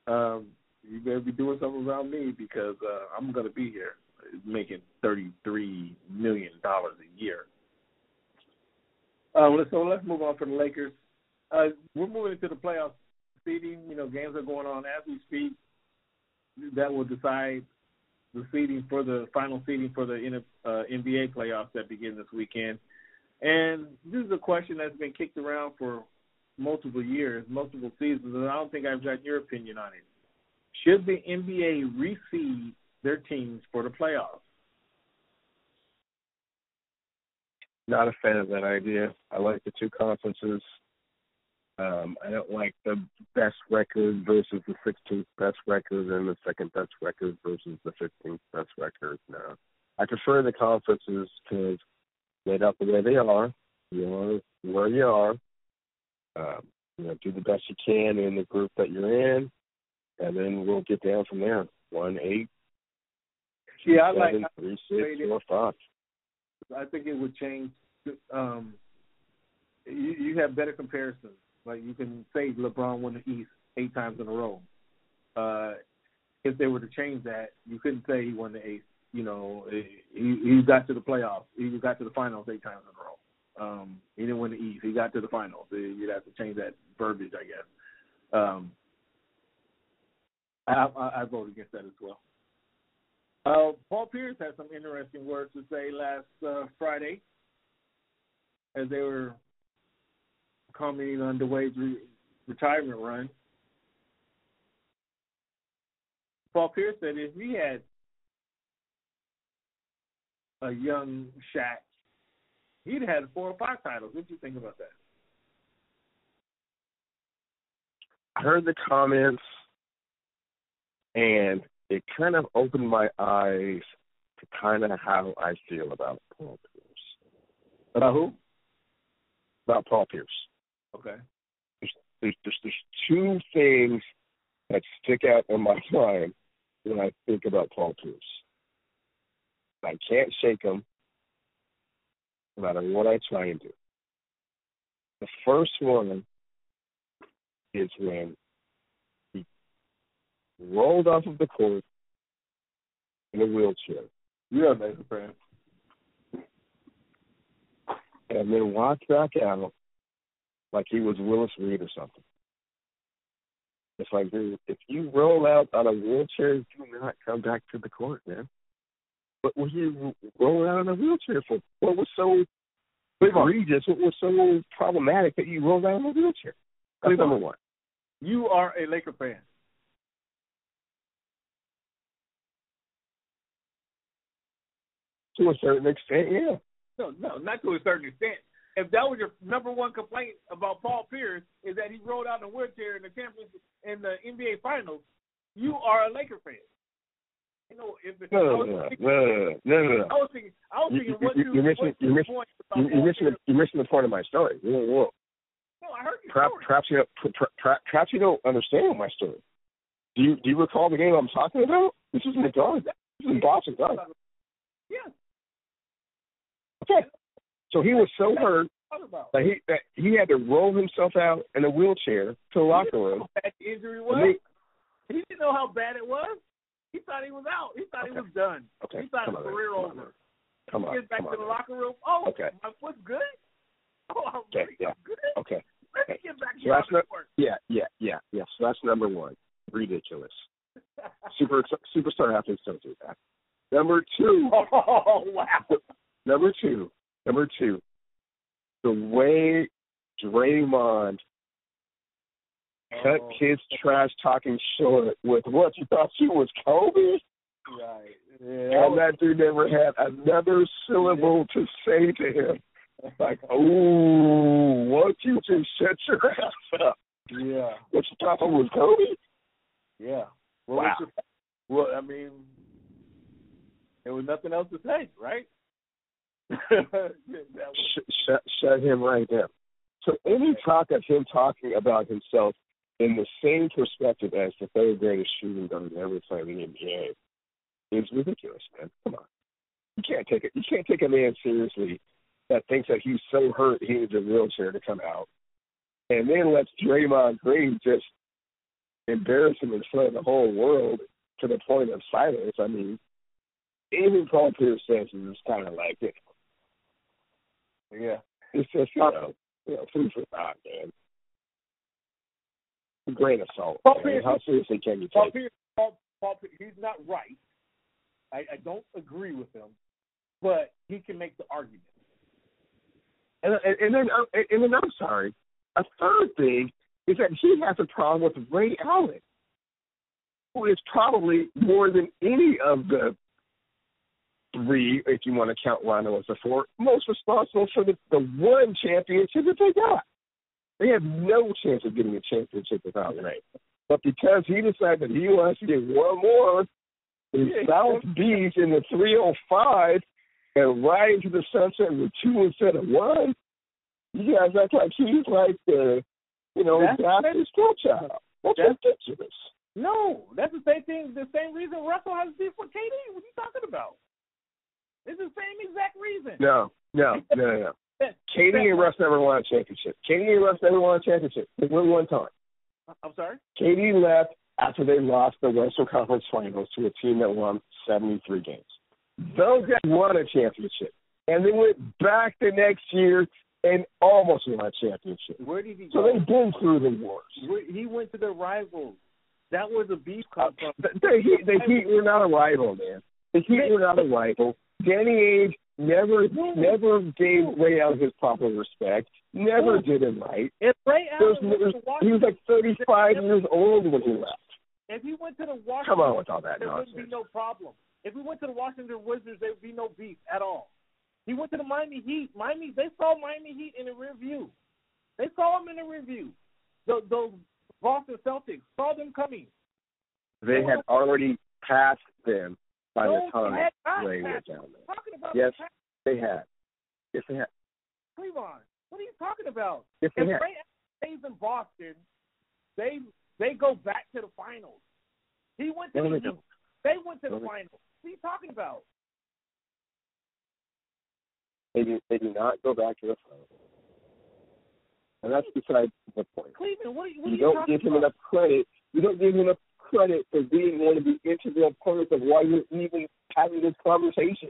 um, you better be doing something around me because uh, I'm to be here making $33 million a year. Um, so let's move on from the Lakers. Uh, we're moving into the playoffs seeding. You know, games are going on as we speak. That will decide the seeding for the final seeding for the uh, NBA playoffs that begin this weekend. And this is a question that's been kicked around for multiple years, multiple seasons, and I don't think I've got your opinion on it. Should the NBA reseed their teams for the playoffs? Not a fan of that idea. I like the two conferences. Um, I don't like the best record versus the 16th best record and the second best record versus the 15th best record. No, I prefer the conferences because laid out the way they are. You are where you are. Um, you know, do the best you can in the group that you're in, and then we'll get down from there. One, eight, Yeah, I seven, like. three, six, four, five. I think it would change. Um, you you have better comparisons. Like you can say LeBron won the East eight times in a row. Uh, if they were to change that, you couldn't say he won the East. You know, he he got to the playoffs. He got to the finals eight times in a row. Um, he didn't win the East. He got to the finals. You'd have to change that verbiage, I guess. Um, I, I, vote against that as well. Uh, Paul Pierce had some interesting words to say last uh, Friday as they were commenting on Dwyane's re- retirement run. Paul Pierce said if he had a young Shaq, he'd have had four or five titles. What do you think about that? I heard the comments, and it kind of opened my eyes to kind of how I feel about Paul Pierce. About who? About Paul Pierce. Okay. There's, there's, there's, there's two things that stick out in my mind when I think about Paul Pierce. I can't shake them no matter what I try and do. The first one is when he rolled off of the court in a wheelchair. You're a Laker fan. And then walked back out like he was Willis Reed or something. It's like, dude, if you roll out on a wheelchair, do not come back to the court, man. What were you rolling out on a wheelchair for? What was so egregious? What was so problematic that you rolled out on a wheelchair? That's number one. You are a Laker fan. To a certain extent, yeah. No, no, not to a certain extent. If that was your number one complaint about Paul Pierce is that he rolled out in a wheelchair in the championship in the NBA Finals, you are a Laker fan. You know, if No, I no, no, no, no, no, no. I was thinking, I was You- thinking, you- what you- you, you're missing- you're your missing- You- missing, the, you're missing the point of my story. No, I heard your Perhaps, story. perhaps you, perhaps, perhaps you don't understand my story. Do you do you recall the game I'm talking about? This is in the garden. This is in Boston. Yeah. So he was so hurt that he that he had to roll himself out in a wheelchair to the locker room. The injury was. He didn't know how bad it was. He thought he was out. He thought he was done. Okay, He thought come his on, career Come on, over. Come He on, gets back come to the locker room. Oh, Okay. my foot's good. Oh, I'm Okay, really yeah. good. Okay. Let me get back So to that's the not- Yeah, yeah, yeah, yeah. So that's number one. Ridiculous. Super superstar athletes don't do that. Number two. oh wow. Number two. Number two. The way Draymond cut Oh, his trash talking short with what you thought she was Kobe, right. Yeah. and that dude never had another syllable to say to him. Like, ooh, what you just shut your ass up? yeah. What you thought she was Kobe? Yeah. Well, Wow. your- well, I mean, there was nothing else to say, right? Shut, shut him right down. So any talk of him talking about himself in the same perspective as the third greatest shooting guard ever play in the NBA is ridiculous, man. Come on, you can't take it. You can't take a man seriously that thinks that he's so hurt he needs a wheelchair to come out, and then lets Draymond Green just embarrass him in front of the whole world to the point of silence. I mean, even Paul Pierce says is kind of like it. Yeah. It's just you know, you know, food for thought, man. A grain of salt. Paul man. Pierce- How seriously can you Paul take? Pierce, Paul, Paul Pierce, he's not right. I, I don't agree with him, but he can make the argument. And, and, and then, uh, and then I'm sorry. A third thing is that he has a problem with Ray Allen, who is probably more than any of the three, if you want to count Rondo as a four, most responsible for the, the one championship that they got. They had no chance of getting a championship without Ray. But because he decided he wants to get one more in South Beach in the 305 and ride into the sunset with two instead of one, you guys act like he's like the, you know, God's stepchild. That's That's- ridiculous. No, that's the same thing. The same reason Russell has beef with KD. What are you talking about? It's the same exact reason. No, no, no, no. no. KD and Russ never won a championship. KD and Russ never won a championship. They won one time. Uh, I'm sorry. KD left after they lost the Western Conference Finals to a team that won 73 games. Those guys won a championship. And they went back the next year and almost won a championship. Where did he So go? they've been through the wars. He went to the rivals. That was a beef come uh, from. The, the, Heat, the Heat were not a rival, man. The Heat were not a rival. Danny Ainge never never gave Ray Allen his proper respect. Never did him right. If Ray Allen went there's, he was like 35 years old when he left. if he went to the Washington, Come on with all that there wouldn't be no problem. If he went to the Washington Wizards, there would be no beef at all. He went to the Miami Heat. Miami, they saw Miami Heat in the rear view. They saw him in the rear view. Those, those Boston Celtics saw them coming. They had already passed them by the time Ray was down there. Yes. They had. Yes, they had. Cleveland. What are you talking about? Yes, If they had. Ray stays in Boston, they they go back to the finals. He went to No, the they they went to the they- finals. What are you talking about? They do, they do not go back to the finals. And that's beside the point. Cleveland, what are you, what are You you don't give him about? enough credit. You don't give him enough credit for being one of the integral parts of why you're even having this conversation.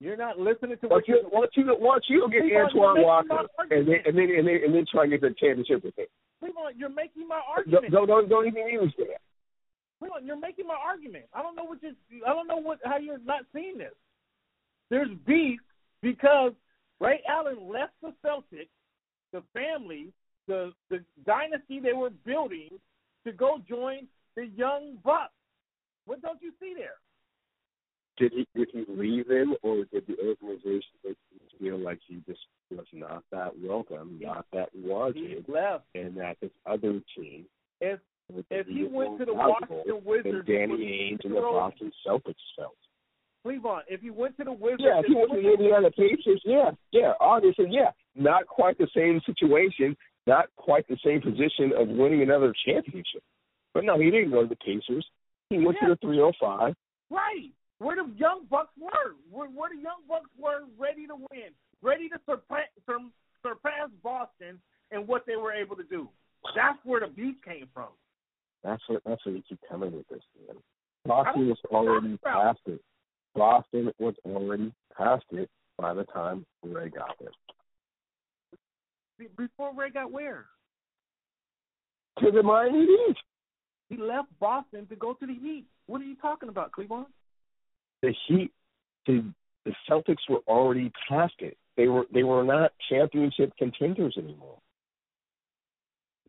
You're not listening to what you, want. you, once you get Antoine Walker, and then and then and then, and then try and get the championship with him. Cleveland, you're making my argument. don't don't don't even use that. Cleveland, you're making my argument. I don't know what you I don't know what how you're not seeing this. There's beef because Ray Allen left the Celtics, the family, the the dynasty they were building to go join the young Bucks. What don't you see there? Did he did he leave him, or did the organization feel like he just was not that welcome, not that wanted, left. and that this other team If if he went to the Washington Wizards, Danny Ainge and the Boston Celtics felt. Cleveland, if he went to the Wizards, Yeah, if he went to the Indiana Pacers, yeah, yeah, obviously, yeah. Not quite the same situation, not quite the same position of winning another championship. But no, he didn't go to the Pacers. He went Yeah. to the 305. Right. Where the young bucks were. Where, where the young bucks were ready to win, ready to surpass, sur- surpass Boston and what they were able to do. That's where the beef came from. That's what that's what you keep coming with this, man. Boston was already past it. Boston was already past it by the time Ray got there. Before Ray got where? To the Miami Heat. He left Boston to go to the Heat. What are you talking about, Cleveland? The Heat, the the Celtics were already past it. They were they were not championship contenders anymore.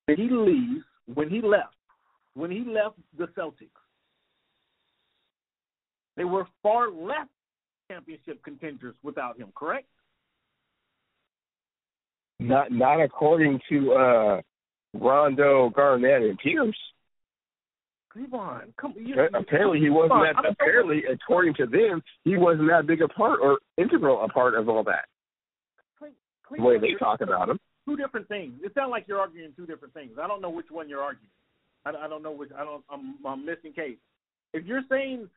Did he leave when he left? When he left the Celtics, they were far less championship contenders without him. Correct? Not not according to uh Rondo, Garnett, and Pierce. Come. You, Uh, apparently, he wasn't that. I don't know Apparently, according to them, he wasn't that big a part or integral a part of all that. The way they talk about him. two different things. It sounds like you're arguing two different things. I don't know which one you're arguing. I, I don't know which. I don't. I'm, I'm missing case. If you're saying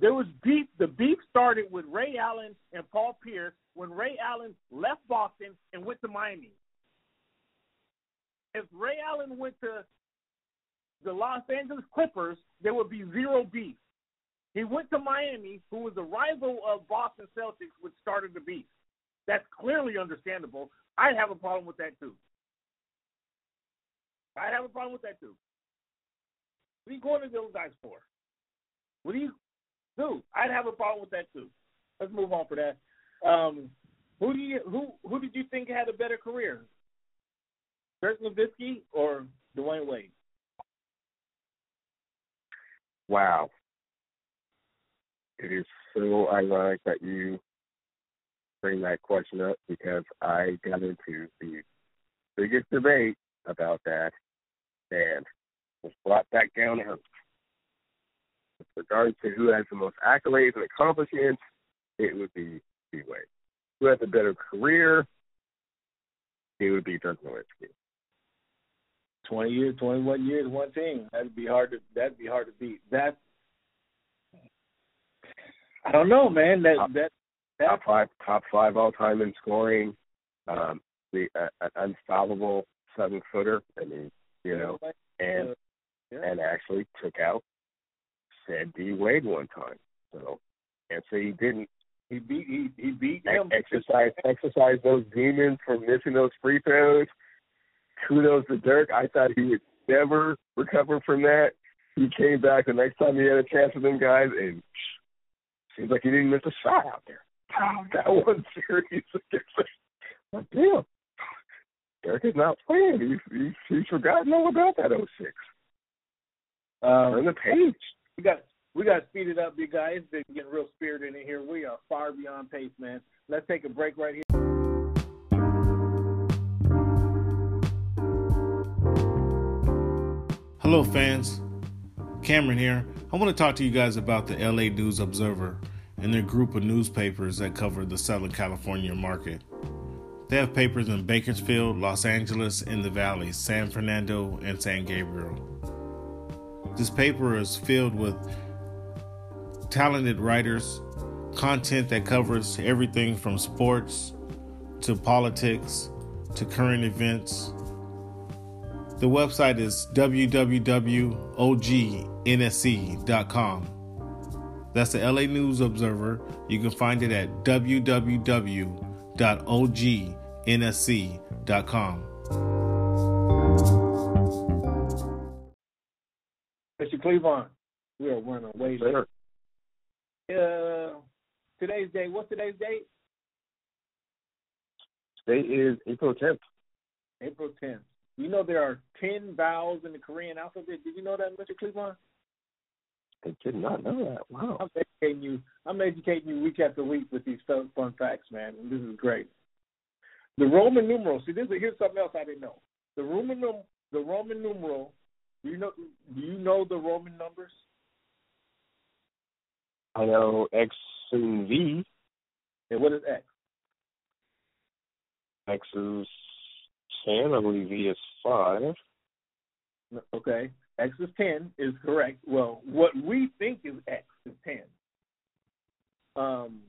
there was beef, the beef started with Ray Allen and Paul Pierce when Ray Allen left Boston and went to Miami. If Ray Allen went to the Los Angeles Clippers, there would be zero beef. He went to Miami, who was a rival of Boston Celtics, which started the beef. That's clearly understandable. I'd have a problem with that too. I'd have a problem with that too. What are you going to those guys for? What do you do? I'd have a problem with that too. Let's move on for that. Um, who do you who who did you think had a better career? Dirk Nowitzki or Dwyane Wade? Wow. It is so ironic that you bring that question up because I got into the biggest debate about that, and was brought back down to earth. With regards to who has the most accolades and accomplishments, it would be D. Who has a better career? It would be Dirk Nowitzki. Twenty years, twenty-one years, one team. That'd be hard to. That'd be hard to beat. That. I don't know, man. That top, that, that top five, top five all time in scoring. Um, the uh, an unstoppable seven footer. I mean, you know, and yeah. and actually took out said D Wade one time. So and so he didn't he beat he he beat him. exercise exercise those demons for missing those free throws. Kudos to Dirk. I thought he would never recover from that. He came back the next time he had a chance with them guys, and seems like he didn't miss a shot out there. That one series like, damn, Dirk is not playing. He's he's, he's forgotten all about that 06. Um, Turn the page. We got we got to speed it up, big guys. Been getting real spirited in here. We are far beyond pace, man. Let's take a break right here. Hello, fans. Cameron here. I want to talk to you guys about the LA News Observer and their group of newspapers that cover the Southern California market. They have papers in Bakersfield, Los Angeles, in the Valley, San Fernando, and San Gabriel. This paper is filled with talented writers, content that covers everything from sports to politics to current events. The website is www.ognsc.com. That's the LA News Observer. You can find it at www.ognsc.com. Mr. Cleveland, we are running away. Sure. Uh, today's date. What's today's date? Today is April 10th. April 10th. You know there are 10 vowels in the Korean alphabet. Did you know that, Mr. Cleveland? I did not know that. Wow. I'm educating you. I'm educating you week after week with these fun, fun facts, man. And this is great. The Roman numeral. See, this is, here's something else I didn't know. The Roman the Roman numeral. Do you know? Do you know the Roman numbers? I know X and V. And what is X? X is 10. I believe V is 5. Okay. X is 10 is correct. Well, what we think is X is 10. Um,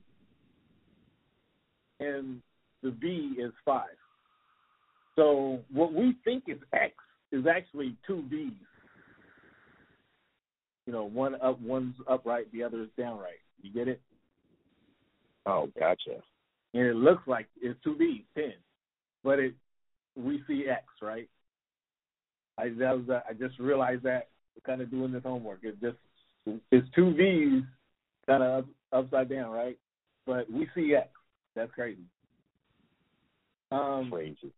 and the B is 5. So what we think is X is actually two V's. You know, one up, one's upright, the other is downright. You get it? Oh, gotcha. And it looks like it's two V's, 10. But it, we see X, right? I that was uh, I just realized that kind of doing this homework. It's just it's two V's kind of upside down, right? But we see X. That's crazy. Um, Crazy.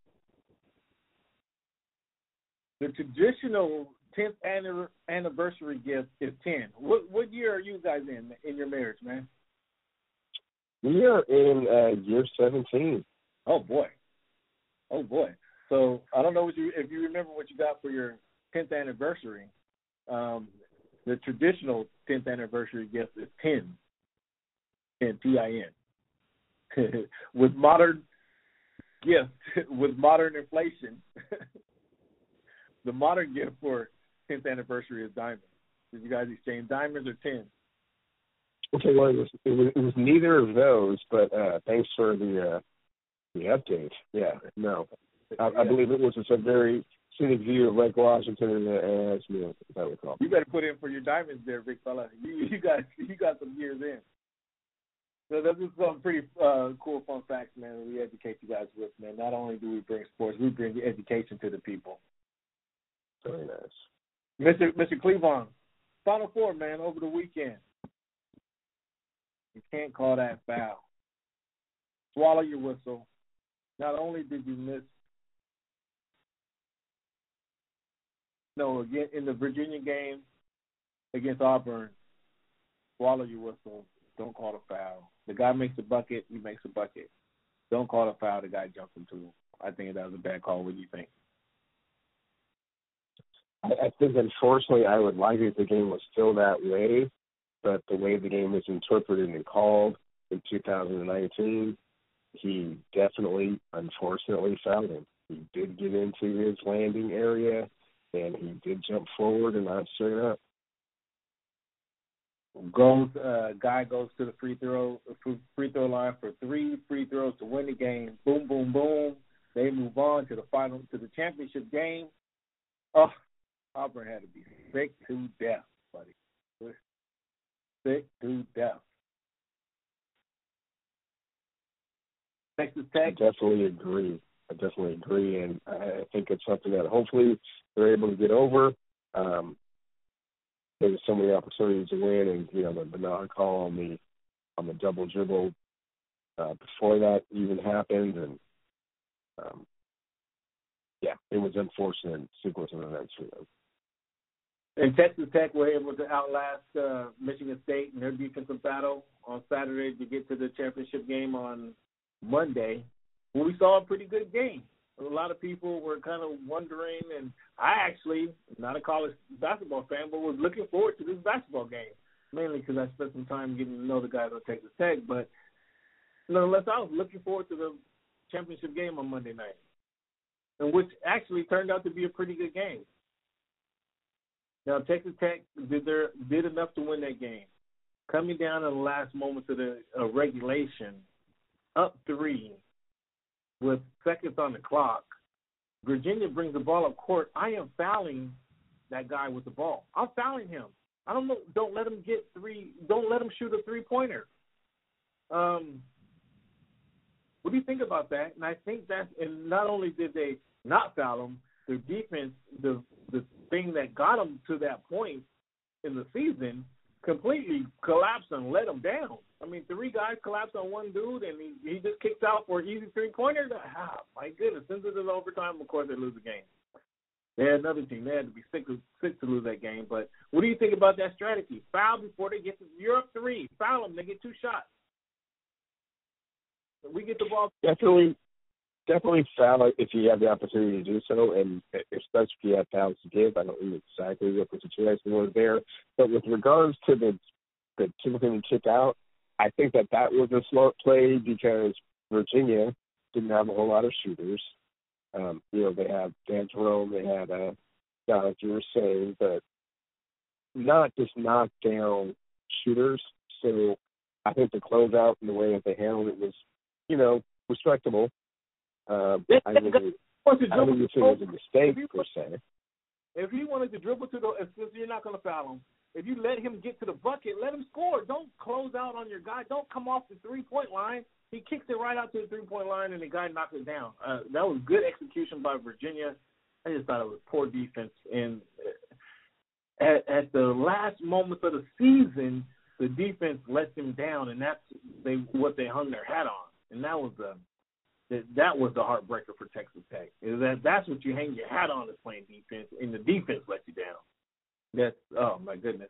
the traditional 10th anniversary gift is 10. What what year are you guys in in your marriage, man? We are in uh, year 17. Oh boy, oh boy. So I don't know you if you remember what you got for your 10th anniversary. Um, the traditional 10th anniversary gift is 10, 10 T I N. with modern gift, with modern inflation, the modern gift for 10th anniversary is diamonds. Did you guys exchange diamonds or 10? Okay, well, it was, it was it was neither of those, but uh, thanks for the uh, the update. Yeah, no, I, I believe it was just a very scenic view of Lake Washington and the uh, Smith, if I recall. You better put in for your diamonds there, big fella. You you got you got some years in. So those are some pretty uh, cool fun facts, man. that We educate you guys with, man. Not only do we bring sports, we bring education to the people. Very nice. Mr. Mr. Cleveland, Final Four, man, over the weekend. You can't call that foul. Swallow your whistle. Not only did you miss, no, again in the Virginia game against Auburn, swallow your whistle. Don't call a foul. The guy makes a bucket, he makes a bucket. Don't call a foul. The guy jumps into him. I think that was a bad call. What do you think? I, think unfortunately I would like if the game was still that way, but the way the game was interpreted and called in 2019, he definitely, unfortunately, fouled him. He did get into his landing area, and he did jump forward and not straight up. Goes uh, guy goes to the free throw free throw line for three free throws to win the game. Boom, boom, boom. They move on to the final to the championship game. Oh, Auburn had to be sick to death, buddy. Sick to death. Texas Tech. I definitely agree. I definitely agree, and I think it's something that hopefully they're able to get over. Um, there's so many opportunities to win, and you know the, the non-call on the on the double dribble uh, before that even happened, and um, yeah, it was unfortunate sequence of events for them. And Texas Tech were able to outlast uh, Michigan State in their defensive battle on Saturday to get to the championship game on Monday. We saw a pretty good game. A lot of people were kind of wondering, and I actually, not a college basketball fan, but was looking forward to this basketball game, mainly because I spent some time getting to know the guys on Texas Tech. But nonetheless, I was looking forward to the championship game on Monday night, and which actually turned out to be a pretty good game. Now Texas Tech did their did enough to win that game. Coming down in the last moments of the regulation, up three, with seconds on the clock. Virginia brings the ball up court. I am fouling that guy with the ball. I'm fouling him. I don't know. Don't let him get three. Don't let him shoot a three pointer. Um, what do you think about that? And I think that's and not only did they not foul him, their defense, the the thing that got them to that point in the season, completely collapsed and let them down. I mean, three guys collapsed on one dude, and he he just kicks out for an easy three pointer. Ah, my goodness! Since it is overtime, of course they lose the game. They had another team. They had to be sick to to lose that game. But what do you think about that strategy? Foul before they get to up three. Foul them. They get two shots. We get the ball. Definitely, definitely foul if you have the opportunity to do so, and especially if you have fouls to give. I don't know exactly what the situation was there, but with regards to the the Timothy kick out, I think that that was a smart play because Virginia didn't have a whole lot of shooters. Um, you know, they had Dan Jerome, they had uh, guys you were saying, but not just knock down shooters. So I think the closeout and the way that they handled it was, you know, respectable. Um, I think it, don't think it was a mistake per se. If he wanted to dribble to the, since you're not going to foul him, if you let him get to the bucket, let him score. Don't close out on your guy. Don't come off the three point line. He kicks it right out to the three point line, and the guy knocks it down. Uh, that was good execution by Virginia. I just thought it was poor defense. And uh, at, at the last moments of the season, the defense let them down, and that's they what they hung their hat on. And that was the that that was the heartbreaker for Texas Tech. Is that that's what you hang your hat on is playing defense, and the defense let you down. That's oh my goodness.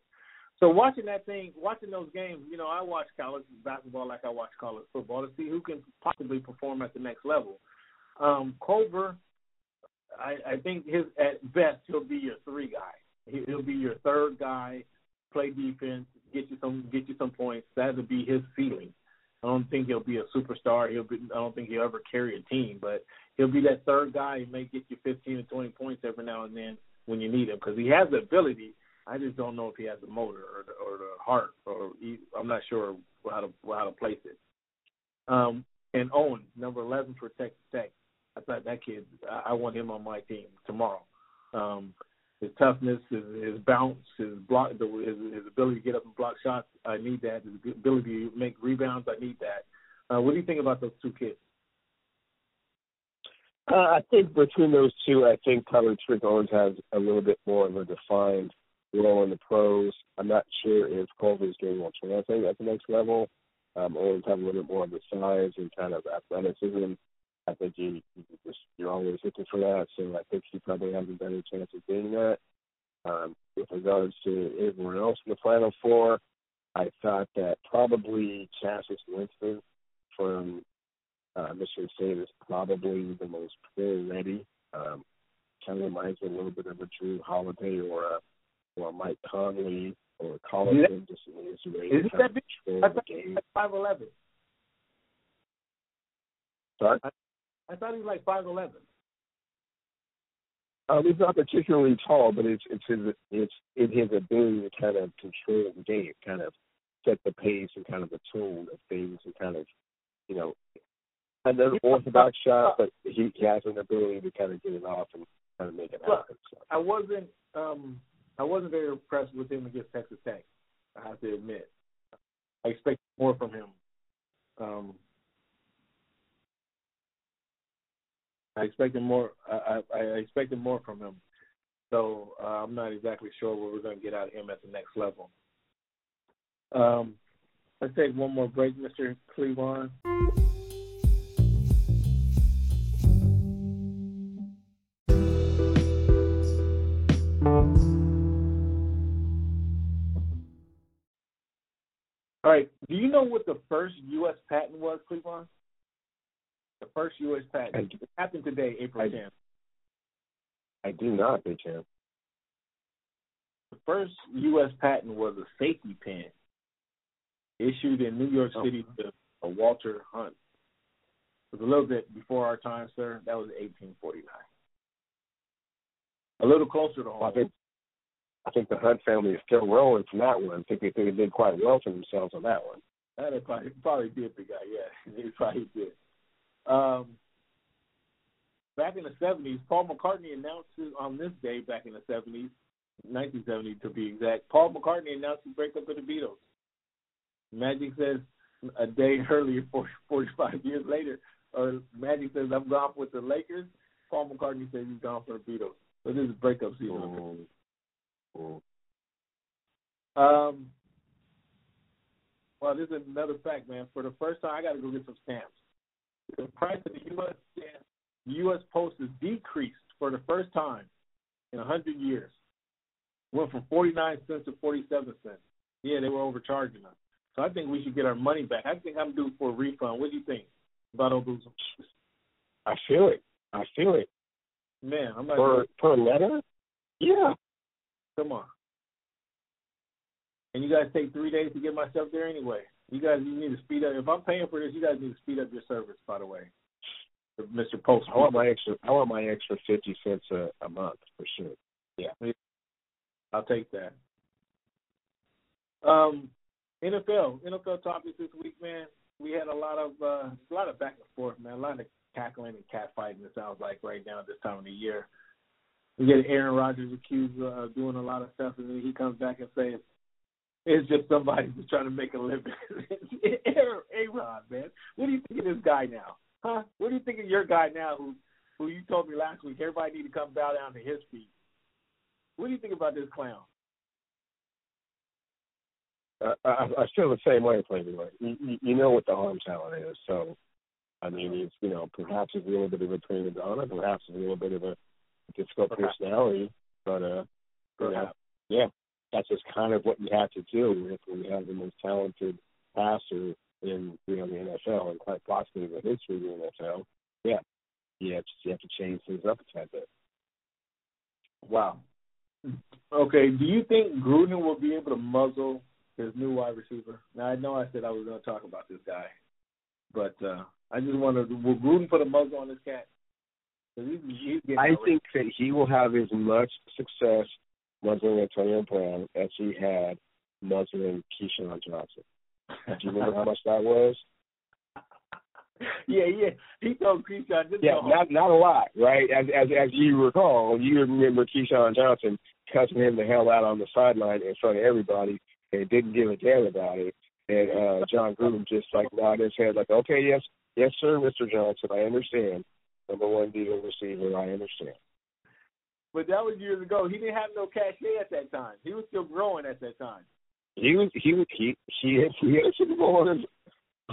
So watching that thing, watching those games, you know, I watch college basketball like I watch college football to see who can possibly perform at the next level. Um, Culver, I, I think his at best he'll be your three guy. He, he'll be your third guy, play defense, get you some get you some points. That'll be his ceiling. I don't think he'll be a superstar. He'll be. I don't think he'll ever carry a team, but he'll be that third guy who may get you 15 to 20 points every now and then when you need him because he has the ability. I just don't know if he has the motor or the, or the heart, or he, I'm not sure how to how to place it. Um, and Owen, number 11 for Texas Tech. I thought that kid. I, I want him on my team tomorrow. Um, his toughness, his, his bounce, his block, his, his ability to get up and block shots. I need that. His ability to make rebounds. I need that. Uh, what do you think about those two kids? Uh, I think between those two, I think Tyler Trick Owens has a little bit more of a defined role in the pros. I'm not sure if Culver's getting more translate at the next level. Um, Owens have a little bit more of the size and kind of athleticism. I think you, you just, you're always looking for that, so I think he probably has a better chance of getting that. Um, with regards to everyone else in the Final Four, I thought that probably Cassius Winston from Uh, Michigan State is probably the most pro ready. Um, kind of reminds me a little bit of a Jrue Holiday or a or a Mike Conley or Collison. Just is ready Is to it kind that of big? control I the thought he game. was like five eleven. Sorry. I thought he was like five eleven. Um, he's not particularly tall, but it's it's his it's in his ability to kind of control the game, kind of set the pace and kind of the tone of things, and kind of you know an unorthodox shot, but he, he has an ability to kind of get it off and kind of make it Look, happen. So. I wasn't um I wasn't very impressed with him against Texas Tech. I have to admit. I expect more from him. Um I expected more I, I, I expected more from him. So uh, I'm not exactly sure what we're gonna get out of him at the next level. Um let's take one more break, Mr. Cleveland. All right. Do you know what the first U.S. patent was, Cleveland? The first U.S. patent. I, It happened today, April I- 10th. I do not, Big Champ. The first U.S. patent was a safety pin issued in New York Oh. City to a Walter Hunt. It was a little bit before our time, sir. That was 1849. A little closer to I home. think I think the Hunt family is still rolling from that one. I think they, they did quite well for themselves on that one. That probably probably did the guy, yeah. They probably did. Um back in the seventies, Paul McCartney announced on this day back in the seventies, nineteen seventy to be exact, Paul McCartney announced the breakup of the Beatles. Magic says a day earlier, 40, 45 years later, or Magic says I'm gone with the Lakers. Paul McCartney says he's gone for the Beatles. So this is a breakup season. Mm. Mm. Um, well, this is another fact, man. For the first time, I got to go get some stamps. The price of the U.S. stamp, the U.S. Post has decreased for the first time in a hundred years. Went from forty nine cents to forty seven cents. Yeah, they were overcharging us. So I think we should get our money back. I think I'm due for a refund. What do you think about those? I feel it. I feel it. Man, I'm not. Per per letter? Yeah. Come on. And you guys take three days to get myself there anyway. You guys you need to speed up. If I'm paying for this, you guys need to speed up your service, by the way. Mr. Post. I want my extra I want my extra fifty cents a, a month for sure. Yeah. I'll take that. Um, NFL, NFL topics this week, man. We had a lot of uh, a lot of back and forth, man. A lot of cackling and catfighting. It sounds like right now at this time of the year. We get Aaron Rodgers accused of uh, doing a lot of stuff, and then he comes back and says it's just somebody who's trying to make a living. Aaron, man, what do you think of this guy now? Huh? What do you think of your guy now, who who you told me last week everybody need to come bow down to his feet? What do you think about this clown? Uh, I, I feel the same way, Playboy. You, you, you know what the arm talent is, so I mean, he's you know perhaps he's a little bit of a prima donna, perhaps he's a little bit of a difficult personality, but uh, you know, Perhaps. yeah, that's just kind of what you have to do if we have the most talented passer in you know the NFL and quite possibly the history of the NFL. Yeah, you have to, you have to change things up a tad bit. Wow. Okay, do you think Gruden will be able to muzzle his new wide receiver? Now I know I said I was going to talk about this guy, but uh I just wonder will Gruden put a muzzle on this cat? he's, he's I think that he will have as much success muzzling Antonio Brown as he had muzzling Keyshawn Johnson. Do you remember how much that was? yeah, yeah. He told Keyshawn just Yeah, not not a lot, right? As as as you recall, you remember Keyshawn Johnson cussing him the hell out on the sideline in front of everybody and didn't give a damn about it. And uh Jon Gruden just like nodded his head like, Okay, yes, yes sir, Mr. Johnson, I understand. Number one deal receiver, I understand. But that was years ago. He didn't have no cachet at that time. He was still growing at that time. He was he was he he had, he had a Super Bowl on his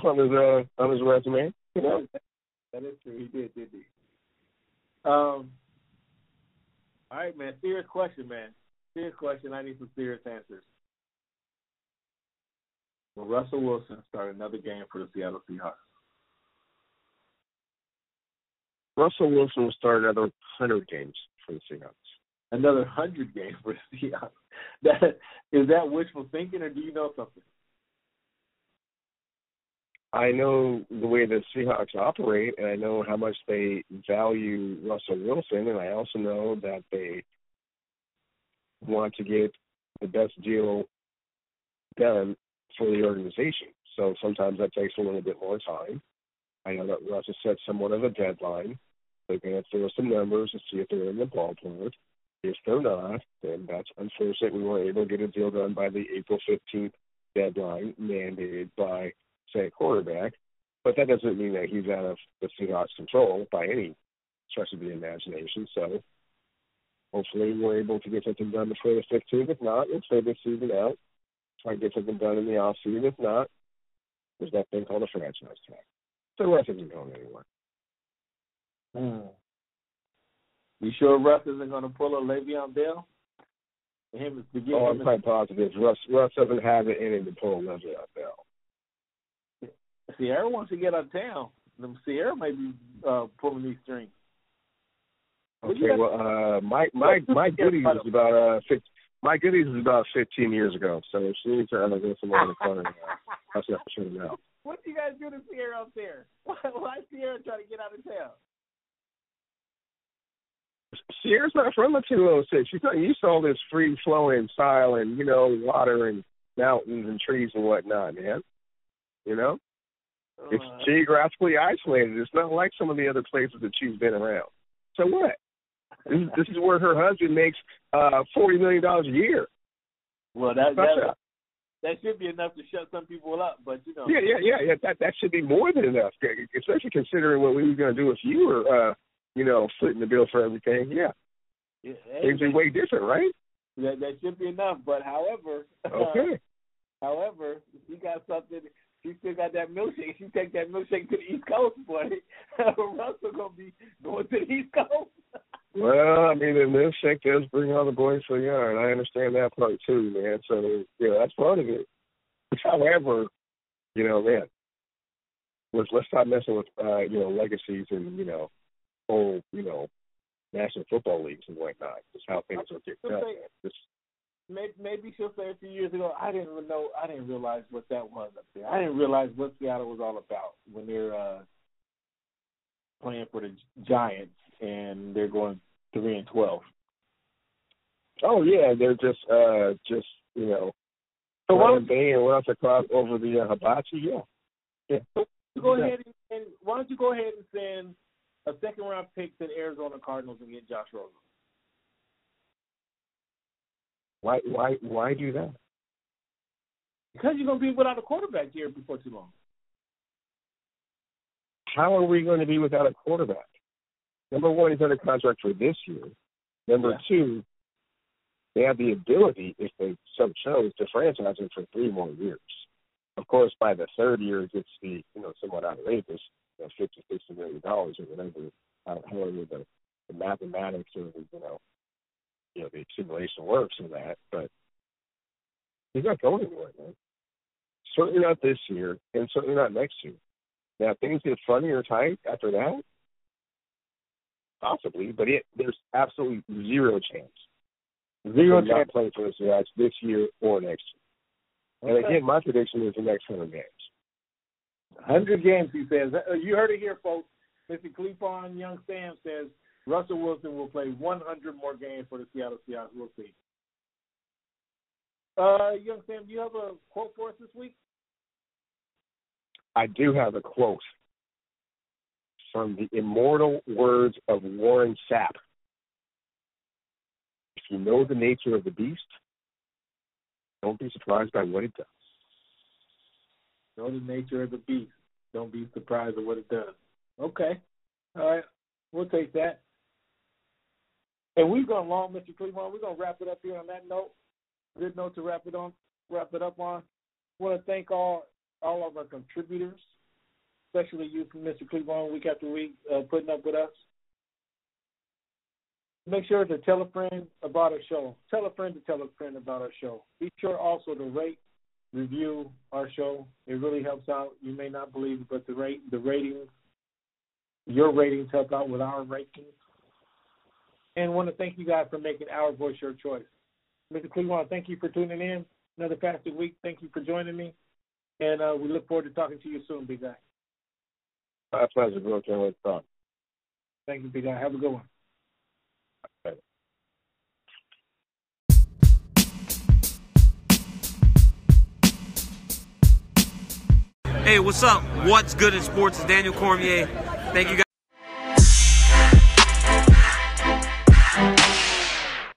on his uh on his resume. You know? That is true. He did, did he? Um. All right, man. Serious question, man. Serious question. I need some serious answers. Will Russell Wilson start another game for the Seattle Seahawks? Russell Wilson will start another hundred games for the Seahawks. Another hundred games for the Seahawks. That is that wishful thinking, or do you know something? I know the way the Seahawks operate, and I know how much they value Russell Wilson, and I also know that they want to get the best deal done for the organization. So sometimes that takes a little bit more time. I know that Russ has set somewhat of a deadline. They're going throw some numbers and see if they're in the ballpark. If they're not, then that's unfortunate. We weren't able to get a deal done by the April 15th deadline mandated by say quarterback, but that doesn't mean that he's out of the Seahawks' control by any stretch of the imagination. So hopefully we're able to get something done before the 15th. If not, we'll play the season out, try to get something done in the off season. If not, there's that thing called a franchise tag. So Russ isn't going anywhere. Hmm. You sure Russ isn't going to pull a Le'Veon Bell? Him to get oh, I'm quite positive. Russ Russ doesn't have it in him to pull a Le'Veon Bell. Ciara wants to get out of town. Ciara may be uh, pulling these strings. Okay, well, uh, my my my goodies is about uh, 15, my goodies is about 15 years ago. So she needs to ever go somewhere in the corner, that's not sure now. What do you guys do to Ciara up there? Why, why Ciara trying to get out of town? Ciara's not from the 206. She's not used to all this free flowing style and you know water and mountains and trees and whatnot, man. You know. It's Uh, geographically isolated. It's not like some of the other places that she's been around. So what? This is, this is where her husband makes uh forty million dollars a year. well, that that, that should be enough to shut some people up, but you know. yeah, yeah, yeah, yeah. That that should be more than enough, especially considering what we were going to do if you were, uh, you know, footing the bill for everything. Yeah, Yeah, things are way different, right? that that should be enough. But however, Okay. however, she got something. She still got that milkshake. She take that milkshake to the East Coast, boy. Russell gonna be going to the East Coast. Well, I mean, the milkshake does bring all the boys to the yard. I understand that part too, man. So yeah, that's part of it. However, you know, man, let's let's stop messing with uh, you know legacies and you know whole you know national football leagues and whatnot. Just how things are done. Just maybe, maybe she'll say a few years ago, I didn't know, I didn't realize what that was up there. I didn't realize what Seattle was all about when they're uh, playing for the Giants and they're going three and twelve. oh yeah, they're just uh just you know So why don't and what else across over the uh, hibachi. Yeah, yeah. go ahead and, and why don't you go ahead and send a second round pick to the Arizona Cardinals and get Josh Rosen? Why why why do that? Because you're gonna be without a quarterback here before too long. how are we going to be without a quarterback? Number one, he's under contract for this year. Number Yeah. two, they have the ability, if they so chose, to franchise him for three more years. Of course, by the third year, it gets to be you know somewhat outrageous, know, fifty, sixty million dollars or whatever, uh, however the, the mathematics or the, you know, you know the simulation works in that. But he's not going anywhere, man. Certainly not this year, and certainly not next year. Now, things get funny or tight after that, possibly, but it there's absolutely zero chance. Zero not playing for the Seahawks this year or next year. And again, my prediction is the next hundred games. Hundred games, he says. Uh, You heard it here, folks. Mr. Cleveland Young Sam says Russell Wilson will play 100 more games for the Seattle Seahawks. We'll see. Uh, Young Sam, do you have a quote for us this week? I do have a quote from the immortal words of Warren Sapp. If you know the nature of the beast, don't be surprised by what it does. Know the nature of the beast. Don't be surprised at what it does. Okay. All right. We'll take that. And we've gone long, Mr. Cleveland. We're gonna wrap it up here on that note. Good note to wrap it on wrap it up on. want to thank all all of our contributors, especially you, Mr. Cleveland, week after week, uh, putting up with us. Make sure to tell a friend about our show. Tell a friend to tell a friend about our show. Be sure also to rate, review our show. It really helps out. You may not believe it, but the rate the ratings your ratings help out with our rankings. And want to thank you guys for making our voice your choice. Mr. Cleveland, thank you for tuning in. Another fasted week. Thank you for joining me. And uh, we look forward to talking to you soon, big guy. My pleasure, bro. Can't wait to talk. Thank you, big guy. Have a good one. Hey, what's up? What's good in sports? It's Daniel Cormier. Thank you guys.